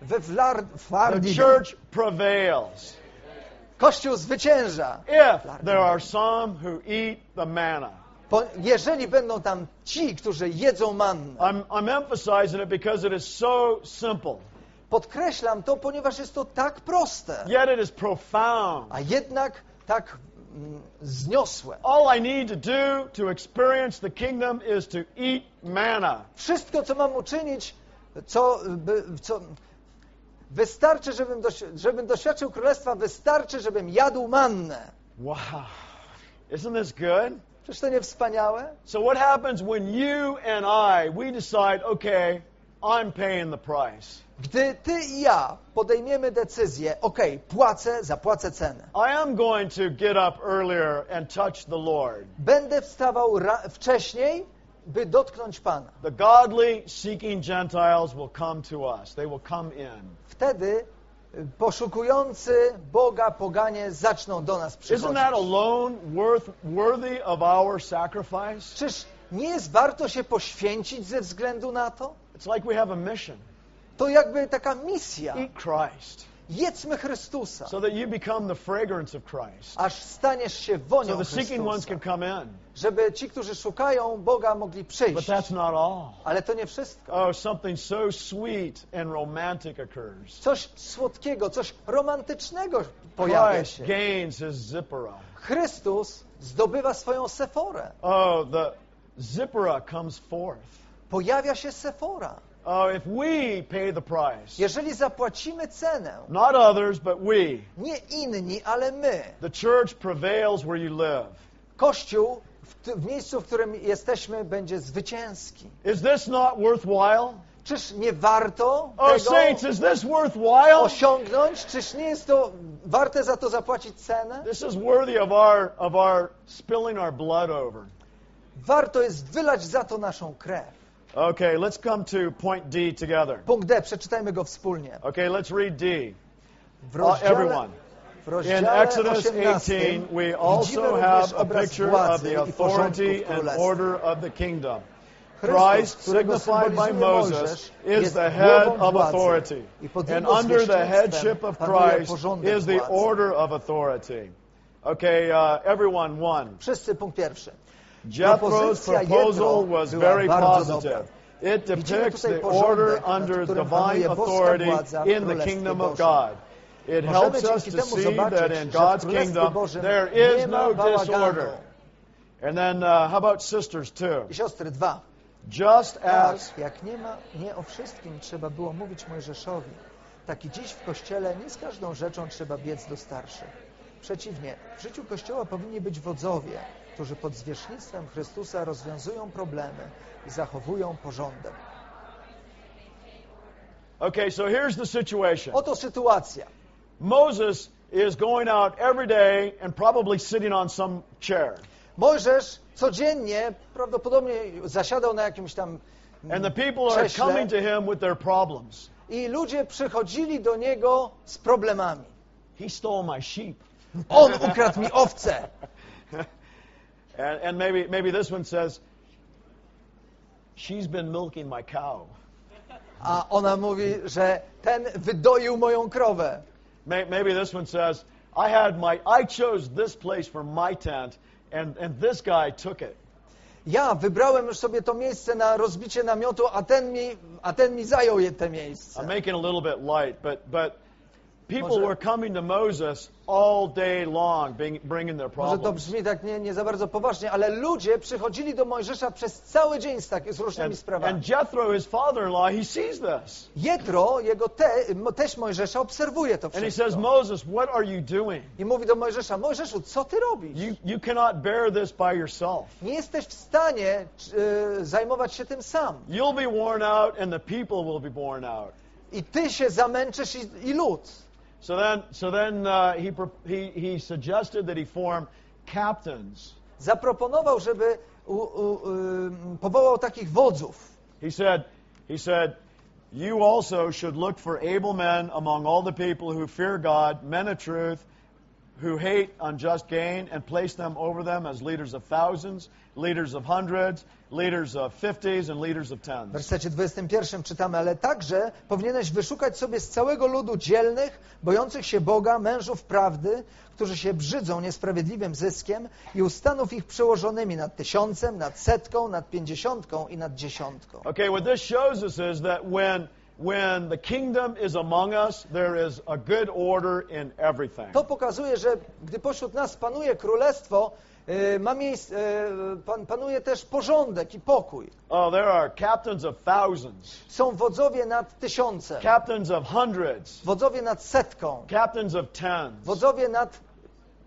we Wlar- the church prevails. Kościół zwycięża. If there are some who eat the manna. Jeżeli będą tam ci, którzy jedzą mannę, I'm, I'm emphasizing it because it is so simple, podkreślam to, ponieważ jest to tak proste, yet it is profound. a jednak tak zniosłe. All I need to do to experience the kingdom is to eat manna. Wszystko, co mam uczynić, co, by, co wystarczy, żebym, doś, żebym doświadczył królestwa, wystarczy, żebym jadł mannę. Wow. Isn't this good? Czyż to nie wspaniałe? So what happens when you and I we decide, okay, I'm paying the price. Gdy ty i ja podejmiemy decyzję, ok, płacę, zapłacę cenę. I am going to get up earlier and touch the Lord. Będę wstawał wcześniej, by dotknąć Pana. The godly seeking Gentiles will come to us. They will come in. Wtedy y, poszukujący Boga poganie zaczną do nas Isn't przychodzić. that alone worth worthy of our sacrifice? Czyż nie jest warto się poświęcić ze względu na to? It's like we have a mission. To jakby taka misja. Eat Christ Jedzmy Chrystusa, so that you become the fragrance of Christ. aż staniesz się So wonią the seeking ones Chrystusa. can come in. Żeby ci, którzy szukają Boga, mogli But przyjść. that's not all. Ale to nie wszystko. Oh, something so sweet and romantic occurs. Coś słodkiego, coś romantycznego pojawia Christ się. gains his. Chrystus zdobywa swoją seforę. Oh, the zippora comes forth. Pojawia się sefora. Oh, if we pay the price, Jeżeli zapłacimy cenę, not others, but we, nie inni, ale my, the church prevails where you live. Kościół w, w miejscu, w którym jesteśmy, będzie zwycięski. Is this not worthwhile? Czyż nie warto Oh, tego saints, is this worthwhile? osiągnąć? Czyż nie jest to warte za to zapłacić cenę? This is worthy of our of our spilling our blood over. Warto jest wylać za to naszą krew. Okay, let's come to point D together. Punkt D, przeczytajmy go wspólnie. Okay, let's read D. W Uh, rozdziale, everyone. w In rozdziale Exodus 18 18, we widzimy also również have a obraz picture of władzy the i porządku authority w and królestwie. order of the kingdom. Chrystus, Christ, którego signified by symbolizuje Moses, Mojżesz, is jest the head głową of władzy authority. i pod And jego under the headship of panuje Christ porządek is the władzy. order of authority. Okay, uh, everyone, one. Wszyscy punkt pierwszy. Jethro's proposal was very positive. It depicts the order under divine authority in the kingdom of. God. It helps us to see that in God's kingdom there is no disorder. And then, uh, how about sisters too? Just Tak, as jak nie ma, nie o wszystkim trzeba było mówić Mojżeszowi, tak i dziś w Kościele nie z każdą rzeczą trzeba biec do starszych. Przeciwnie, w życiu Kościoła powinni być wodzowie, którzy pod zwierzchnictwem Chrystusa rozwiązują problemy i zachowują porządek. Okay, so here's the situation. Oto sytuacja. Moses is going out every day and probably sitting on some chair. Mojżesz codziennie prawdopodobnie zasiadał na jakimś tam And the people are krześle coming to him with their problems. i ludzie przychodzili do niego z problemami. He stole my sheep. On ukradł mi owce. And, and maybe, maybe this one says, She's been milking my cow. A ona mówi, że ten wydoił moją krowę. May, maybe this one says, I had my, I chose this place for my tent, and, and this guy took it. Ja wybrałem już sobie to miejsce na rozbicie namiotu, a ten mi, a ten mi zajął je te I'm miejsce. making a little bit light, but, but people were coming to Moses all day long, bringing their Może to problems. brzmi tak nie, nie za bardzo poważnie, ale ludzie przychodzili do Mojżesza przez cały dzień z, tak, z różnymi And, sprawami. and Jethro, his father-in-law, he sees this. Jetro, jego te, teść Mojżesza, obserwuje to And he wszystko. says, Moses, what are you doing? I mówi do Mojżesza, Mojżeszu, co ty robisz? You, you cannot bear this by yourself. Nie jesteś w stanie e, zajmować się tym sam. You'll be worn out, and the people will be worn out. I ty się zamęczysz i, i lud. So then, so then uh, he, he, he suggested that he form captains. Zaproponował, żeby u, u, ym, powołał takich wodzów. He said, he said, you also should look for able men among all the people who fear God, men of truth, who hate unjust gain and place them over them as leaders of thousands, leaders of hundreds, leaders of fifties, and leaders of W wersecie 21 czytamy, ale także powinieneś wyszukać sobie z całego ludu dzielnych, bojących się Boga, mężów prawdy, którzy się brzydzą niesprawiedliwym zyskiem i ustanów ich przełożonymi nad tysiącem, nad setką, nad pięćdziesiątką i nad dziesiątką. Okay, what this shows us is that when when the kingdom is among us, there is a good order in everything. To pokazuje, że gdy pośród nas panuje królestwo, y, ma miejsce, y, pan, panuje też porządek i pokój. Oh, there are captains of thousands, Są wodzowie nad tysiącem, captains of hundreds, wodzowie nad setką, captains of tens. wodzowie nad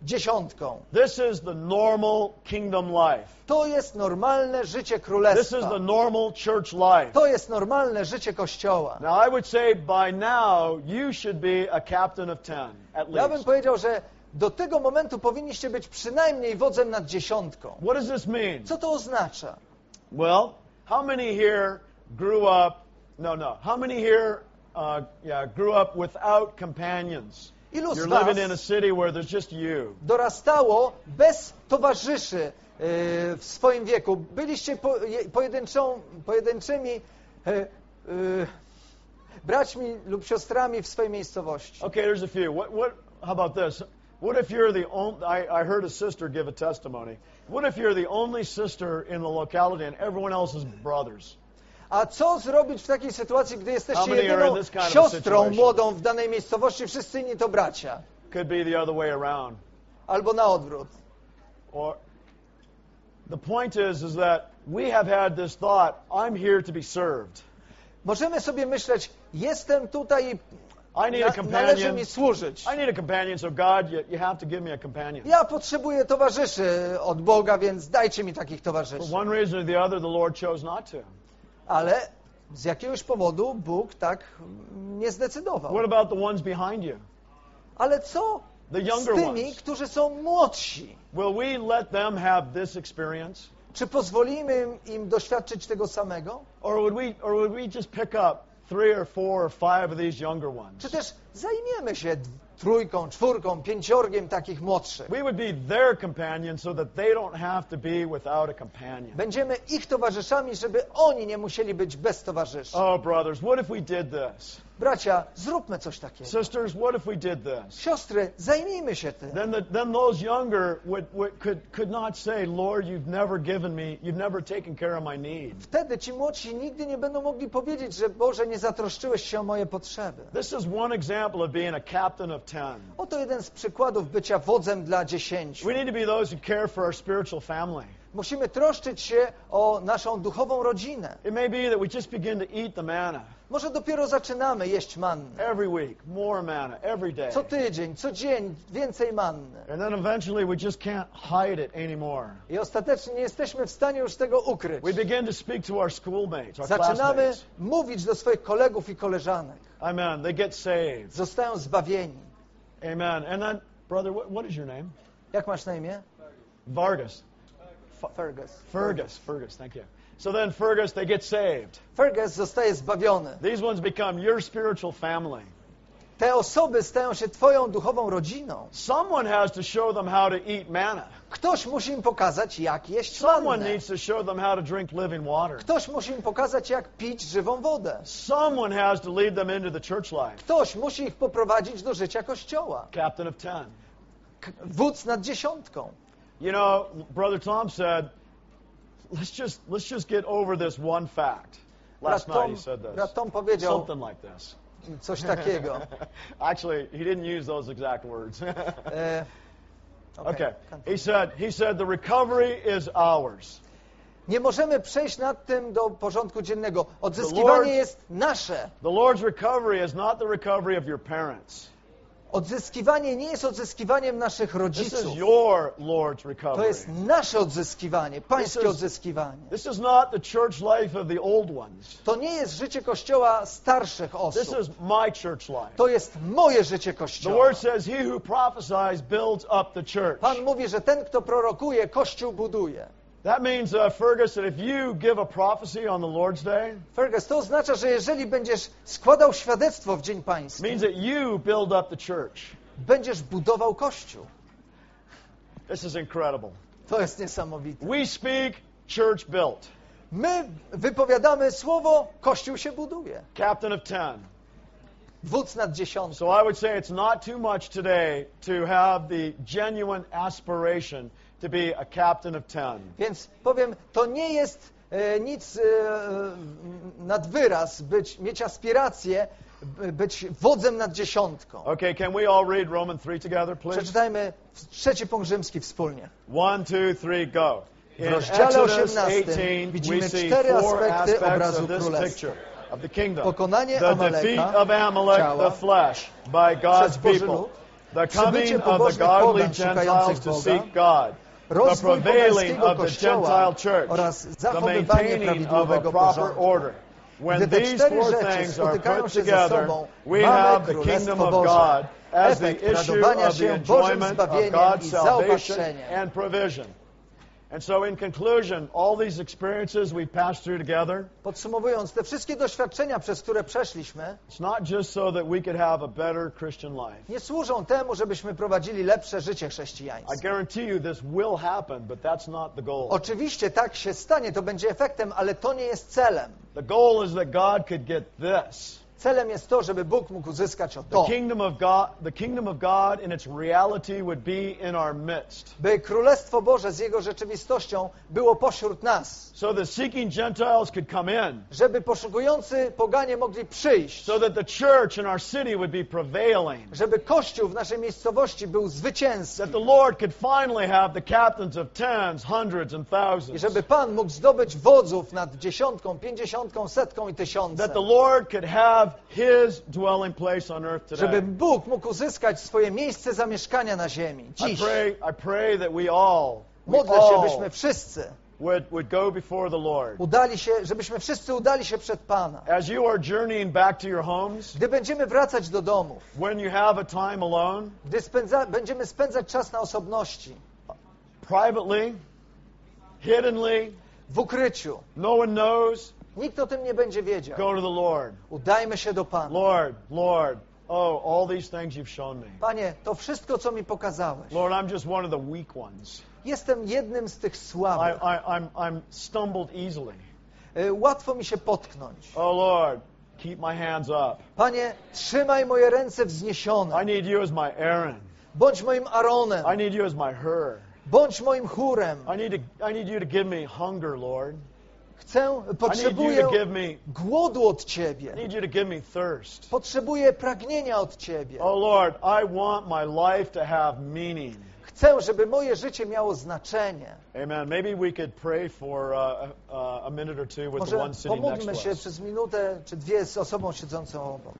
dziesiątką. This is the normal kingdom life. To jest normalne życie This is królestwa. the normal church life. To jest normalne życie Kościoła. Now, I would say by now you should be a captain of ten, at Ja bym least. powiedział, że do tego momentu powinniście być przynajmniej wodzem nad dziesiątką. What does this mean? Co to oznacza? Well, how many here grew up? No, no. How many here, uh, yeah, grew up without companions? Ilu You're was living in a city where there's just you. dorastało bez towarzyszy w swoim wieku? Byliście po, je- pojedynczą, pojedynczymi y, braćmi lub siostrami w swojej miejscowości. Okay, there's a few. What? What? How about this? What if you're the only? I, I heard a sister give a testimony. What if you're the only sister in the locality and everyone else is brothers? A co zrobić w takiej sytuacji, gdy jesteście jedyną siostrą młodą w danej miejscowości, wszyscy inni to bracia? Could be the other way around. Albo na odwrót. Or the point is, is that we have had this thought: I'm here to be served. Możemy sobie myśleć, jestem tutaj i I need a companion. mi służyć. I need a companion. So God, you, you have to give me a companion. Ja potrzebuję towarzyszy od Boga, więc dajcie mi takich For towarzyszy. one reason or the other, the Lord chose not to. Ale z jakiegoś powodu Bóg tak nie zdecydował. What about the ones behind you? Ale co The z younger tymi, ones. którzy są młodsi? Will we let them have this experience? Czy pozwolimy im doświadczyć tego samego? Or would we or would we just pick up three or four or five of these younger ones? Czy też zajmiemy się trójką, czwórką, pięciorgiem takich młodszych? We would be their companion so that they don't have to be without a companion. Będziemy ich towarzyszami, żeby oni nie musieli być bez towarzyszy. Oh, brothers, what if we did this? Bracia, zróbmy coś takiego. Sisters, what if we did this? Siostry, zajmijmy się tym. Then, the, then those younger would, would, could, could not say, Lord, you've never given me, you've never taken care of my need. Wtedy ci młodsi nigdy nie będą mogli powiedzieć, że Boże, nie zatroszczyłeś się o moje potrzeby. This is one example of being a captain of. Oto jeden z przykładów bycia wodzem dla dziesięciu. We need to be those who care for our spiritual family. Musimy troszczyć się o naszą duchową rodzinę. It may be that we just begin to eat the manna Może dopiero zaczynamy jeść mannę. every week, more manna every day. Co tydzień, co dzień więcej manny. And then eventually we just can't hide it anymore. I ostatecznie nie jesteśmy w stanie już tego ukryć. We begin to speak to our schoolmates, our Zaczynamy mówić do swoich kolegów i koleżanek. Amen. They get saved. Zostają zbawieni. Amen. And then, brother, what, what is your name? Jak masz na imię? Vargas. Fergus. Fergus. Fergus, thank you. So then, Fergus, they get saved. Fergus zostaje zbawiony. These ones become your spiritual family. Te osoby stają się twoją duchową rodziną. Someone has to show them how to eat manna. Ktoś musi im pokazać, jak jeść Someone mannę. needs to show them how to drink living water. Ktoś musi im pokazać, jak pić żywą wodę. Someone has to lead them into the church life. Ktoś musi ich poprowadzić do życia Kościoła. Captain of ten. K- Wódz nad dziesiątką. You know, Brother Tom said, let's just let's just get over this one fact. Last Brat night Tom, he said this. brat Tom powiedział Something like this. coś takiego. Actually, he didn't use those exact words. Okay. continue. He said he said the recovery is ours. Nie możemy przejść nad tym do porządku dziennego. Lord- Odzyskiwanie jest nasze. The Lord's recovery is not the recovery of your parents. Odzyskiwanie nie jest odzyskiwaniem naszych rodziców. To jest nasze odzyskiwanie, pańskie odzyskiwanie. To nie jest życie Kościoła starszych osób. To jest moje życie Kościoła. Pan mówi, że ten, kto prorokuje, Kościół buduje. That means, uh, Fergus, that if you give a prophecy on the Lord's Day, Fergus, to oznacza, że jeżeli będziesz składał świadectwo w Dzień Pański, means that you build up the church. będziesz budował Kościół. This is incredible. To jest niesamowite. We speak church built. My wypowiadamy słowo, Kościół się buduje. Captain of ten. Wódz nad dziesiątką. So I would say it's not too much today to have the genuine aspiration to be a captain of ten. Więc powiem, to nie jest e, nic e, nad wyraz być, mieć aspiracje, być wodzem nad dziesiątką. Okay, can we all read Romans 3 together, please? Przeczytajmy trzeci punkt rzymski wspólnie. One, two, three, go. W rozdziale Exodus 18 18, we widzimy cztery aspekty obrazu królestwa. picture of the kingdom. Pokonanie The Amaleka, defeat of Amalek, ciała, the flesh, by God's people. The coming of the godly Gentiles to seek God. The rozwój prevailing pogańskiego of the kościoła Gentile church. oraz The zachowywanie maintaining of a prawidłowego proper porządku. order. When Gdy te these cztery four rzeczy things are spotykają put się ze together, sobą, we mamy have the kingdom Królestwo of Boże. God as the Efekt issue radowania of the się Bożym enjoyment zbawieniem of God's i salvation zaopatrzeniem. and provision. And so, in conclusion, all these experiences we passed through together, Podsumowując, te wszystkie doświadczenia, przez które przeszliśmy, it's not just so that we could have a better Christian life. nie służą temu, żebyśmy prowadzili lepsze życie I chrześcijańskie. guarantee you this will happen, but that's not the goal. Oczywiście tak się stanie, to będzie efektem, ale to nie jest celem. The goal is that God could get this. Celem jest to, żeby Bóg mógł uzyskać o The to, kingdom of God, the kingdom of God in its reality would be in our midst. by Królestwo Boże z Jego rzeczywistością było pośród nas, So that seeking Gentiles could come in. żeby poszukujący poganie mogli przyjść, So that the church in our city would be prevailing. żeby Kościół w naszej miejscowości był zwycięski That the Lord could finally have the captains of tens, hundreds, and i thousands. żeby Pan mógł zdobyć wodzów nad dziesiątką, pięćdziesiątką, setką i tysiącem. That the Lord could have His dwelling place on earth Żeby. Bóg mógł uzyskać swoje miejsce zamieszkania na ziemi. I Dziś pray, I pray that we all, we modlę się, byśmy wszyscy would, would go before the Lord. udali się, żebyśmy wszyscy udali się przed Pana. As you are journeying back to your homes, Gdy będziemy wracać do domów, when you have a time alone, gdy spędza, będziemy spędzać czas na osobności, privately, hiddenly, w ukryciu, no one knows, nikt o tym nie będzie wiedział. go to the Lord. Udajmy się do Pana. Lord, Lord, oh, all these things you've shown me. Panie, to wszystko, co mi pokazałeś, Lord, I'm just one of the weak ones. jestem jednym z tych I, słabych. I, I'm, I'm stumbled easily. Y, Łatwo mi się potknąć. Oh, Lord, keep my hands up. Panie, trzymaj moje ręce wzniesione. I need you as my Aaron. Bądź moim Aaronem. I need you as my Hur. Bądź moim chórem. I need, to, I need you to give me hunger, Lord. Chcę, potrzebuję głodu od Ciebie. Potrzebuję pragnienia od Ciebie. Oh, Lord, I want my life to have meaning. Chcę, żeby moje życie miało znaczenie. Amen. Maybe we could pray for uh, uh, a minute or two with the Może one sitting next pomódlmy to się us. przez minutę czy dwie z osobą siedzącą obok.